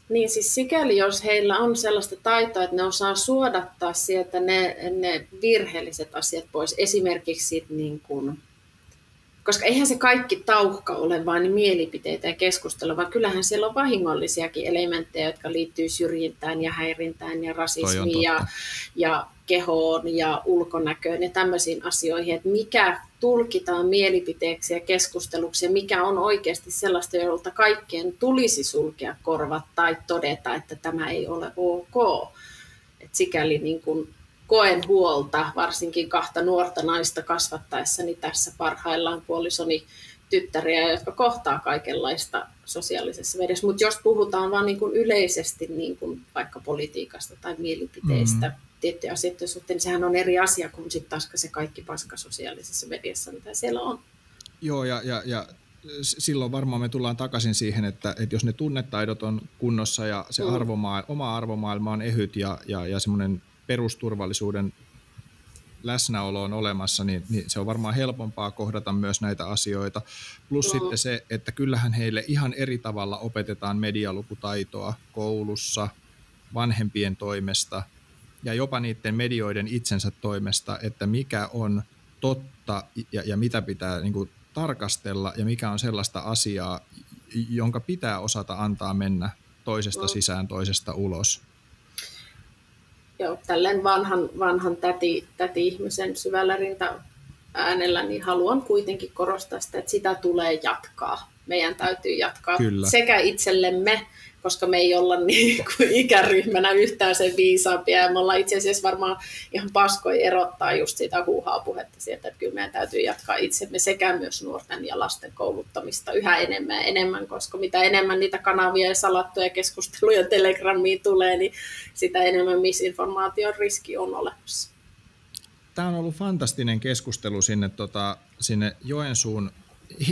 [SPEAKER 2] Niin siis sikäli, jos heillä on sellaista taitoa, että ne osaa suodattaa sieltä ne, ne virheelliset asiat pois, esimerkiksi niin kuin koska eihän se kaikki tauhka ole vain mielipiteitä ja keskustelua, vaan kyllähän siellä on vahingollisiakin elementtejä, jotka liittyy syrjintään ja häirintään ja rasismiin ja, ja kehoon ja ulkonäköön ja tämmöisiin asioihin, että mikä tulkitaan mielipiteeksi ja keskusteluksi ja mikä on oikeasti sellaista, jolta kaikkien tulisi sulkea korvat tai todeta, että tämä ei ole ok. Et sikäli niin kun koen huolta, varsinkin kahta nuorta naista kasvattaessani tässä parhaillaan puolisoni tyttäriä, jotka kohtaa kaikenlaista sosiaalisessa vedessä. Mutta jos puhutaan vain niin yleisesti niin kuin vaikka politiikasta tai mielipiteistä, mm-hmm tiettyjä asioita suhteen, niin sehän on eri asia kuin sitten taas se kaikki paska sosiaalisessa mediassa, mitä siellä on.
[SPEAKER 1] Joo, ja, ja, ja silloin varmaan me tullaan takaisin siihen, että, että jos ne tunnetaidot on kunnossa ja se mm. arvomaa, oma arvomaailma on ehyt ja, ja, ja semmoinen perusturvallisuuden läsnäolo on olemassa, niin, niin se on varmaan helpompaa kohdata myös näitä asioita. Plus no. sitten se, että kyllähän heille ihan eri tavalla opetetaan medialukutaitoa koulussa, vanhempien toimesta ja jopa niiden medioiden itsensä toimesta, että mikä on totta ja, ja mitä pitää niin kuin, tarkastella ja mikä on sellaista asiaa, jonka pitää osata antaa mennä toisesta no. sisään, toisesta ulos
[SPEAKER 2] joo, tälleen vanhan, vanhan täti, täti-ihmisen syvällä rinta äänellä, niin haluan kuitenkin korostaa sitä, että sitä tulee jatkaa. Meidän täytyy jatkaa Kyllä. sekä itsellemme koska me ei olla niin kuin ikäryhmänä yhtään sen viisaampia. Ja me ollaan itse asiassa varmaan ihan paskoi erottaa just sitä huuhaa puhetta sieltä, että kyllä meidän täytyy jatkaa itsemme sekä myös nuorten ja lasten kouluttamista yhä enemmän ja enemmän, koska mitä enemmän niitä kanavia ja salattuja keskusteluja Telegramiin tulee, niin sitä enemmän misinformaation riski on olemassa.
[SPEAKER 1] Tämä on ollut fantastinen keskustelu sinne, tota, sinne Joensuun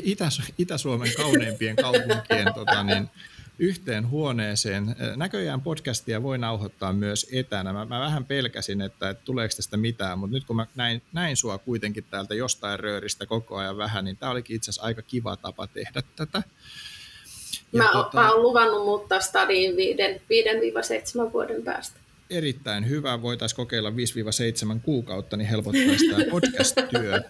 [SPEAKER 1] Itä, Itä-Suomen kauneimpien kaupunkien tota, niin, yhteen huoneeseen. Näköjään podcastia voi nauhoittaa myös etänä. Mä, mä vähän pelkäsin, että, että tuleeko tästä mitään, mutta nyt kun mä näin, näin sua kuitenkin täältä jostain rööristä koko ajan vähän, niin tämä olikin itse asiassa aika kiva tapa tehdä tätä.
[SPEAKER 2] Ja mä, tota, mä oon luvannut muuttaa stadiin 5-7 vuoden päästä.
[SPEAKER 1] Erittäin hyvä. Voitaisiin kokeilla 5-7 kuukautta, niin helpottaisi tämä podcast-työ.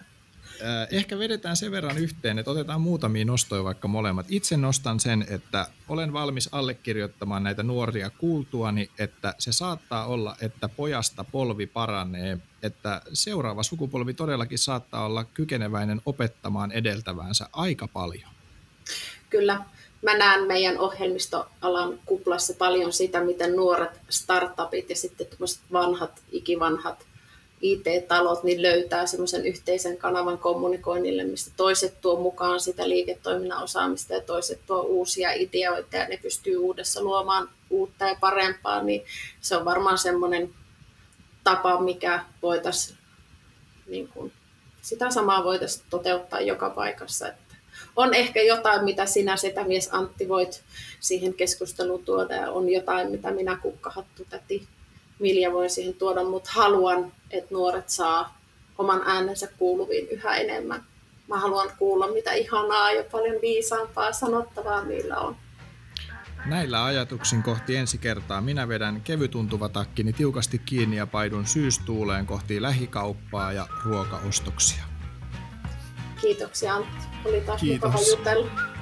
[SPEAKER 1] Äh, ehkä vedetään sen verran yhteen, että otetaan muutamia nostoja vaikka molemmat. Itse nostan sen, että olen valmis allekirjoittamaan näitä nuoria kuultuani, että se saattaa olla, että pojasta polvi paranee, että seuraava sukupolvi todellakin saattaa olla kykeneväinen opettamaan edeltäväänsä aika paljon.
[SPEAKER 2] Kyllä. Mä näen meidän ohjelmistoalan kuplassa paljon sitä, miten nuoret startupit ja sitten vanhat, ikivanhat IT-talot niin löytää semmoisen yhteisen kanavan kommunikoinnille, mistä toiset tuo mukaan sitä liiketoiminnan osaamista ja toiset tuo uusia ideoita ja ne pystyy uudessa luomaan uutta ja parempaa, niin se on varmaan semmoinen tapa, mikä voitaisiin, niin kuin, sitä samaa voitaisiin toteuttaa joka paikassa. Että on ehkä jotain, mitä sinä setämies Antti voit siihen keskusteluun tuoda ja on jotain, mitä minä kukkahattu täti Milja voi siihen tuoda, mutta haluan, että nuoret saa oman äänensä kuuluviin yhä enemmän. Mä haluan kuulla, mitä ihanaa ja paljon viisaampaa sanottavaa niillä on.
[SPEAKER 1] Näillä ajatuksin kohti ensi kertaa minä vedän kevytuntuva takkini tiukasti kiinni ja paidun syystuuleen kohti lähikauppaa ja ruokaostoksia.
[SPEAKER 2] Kiitoksia Antti. Oli taas Kiitos. mukava jutella.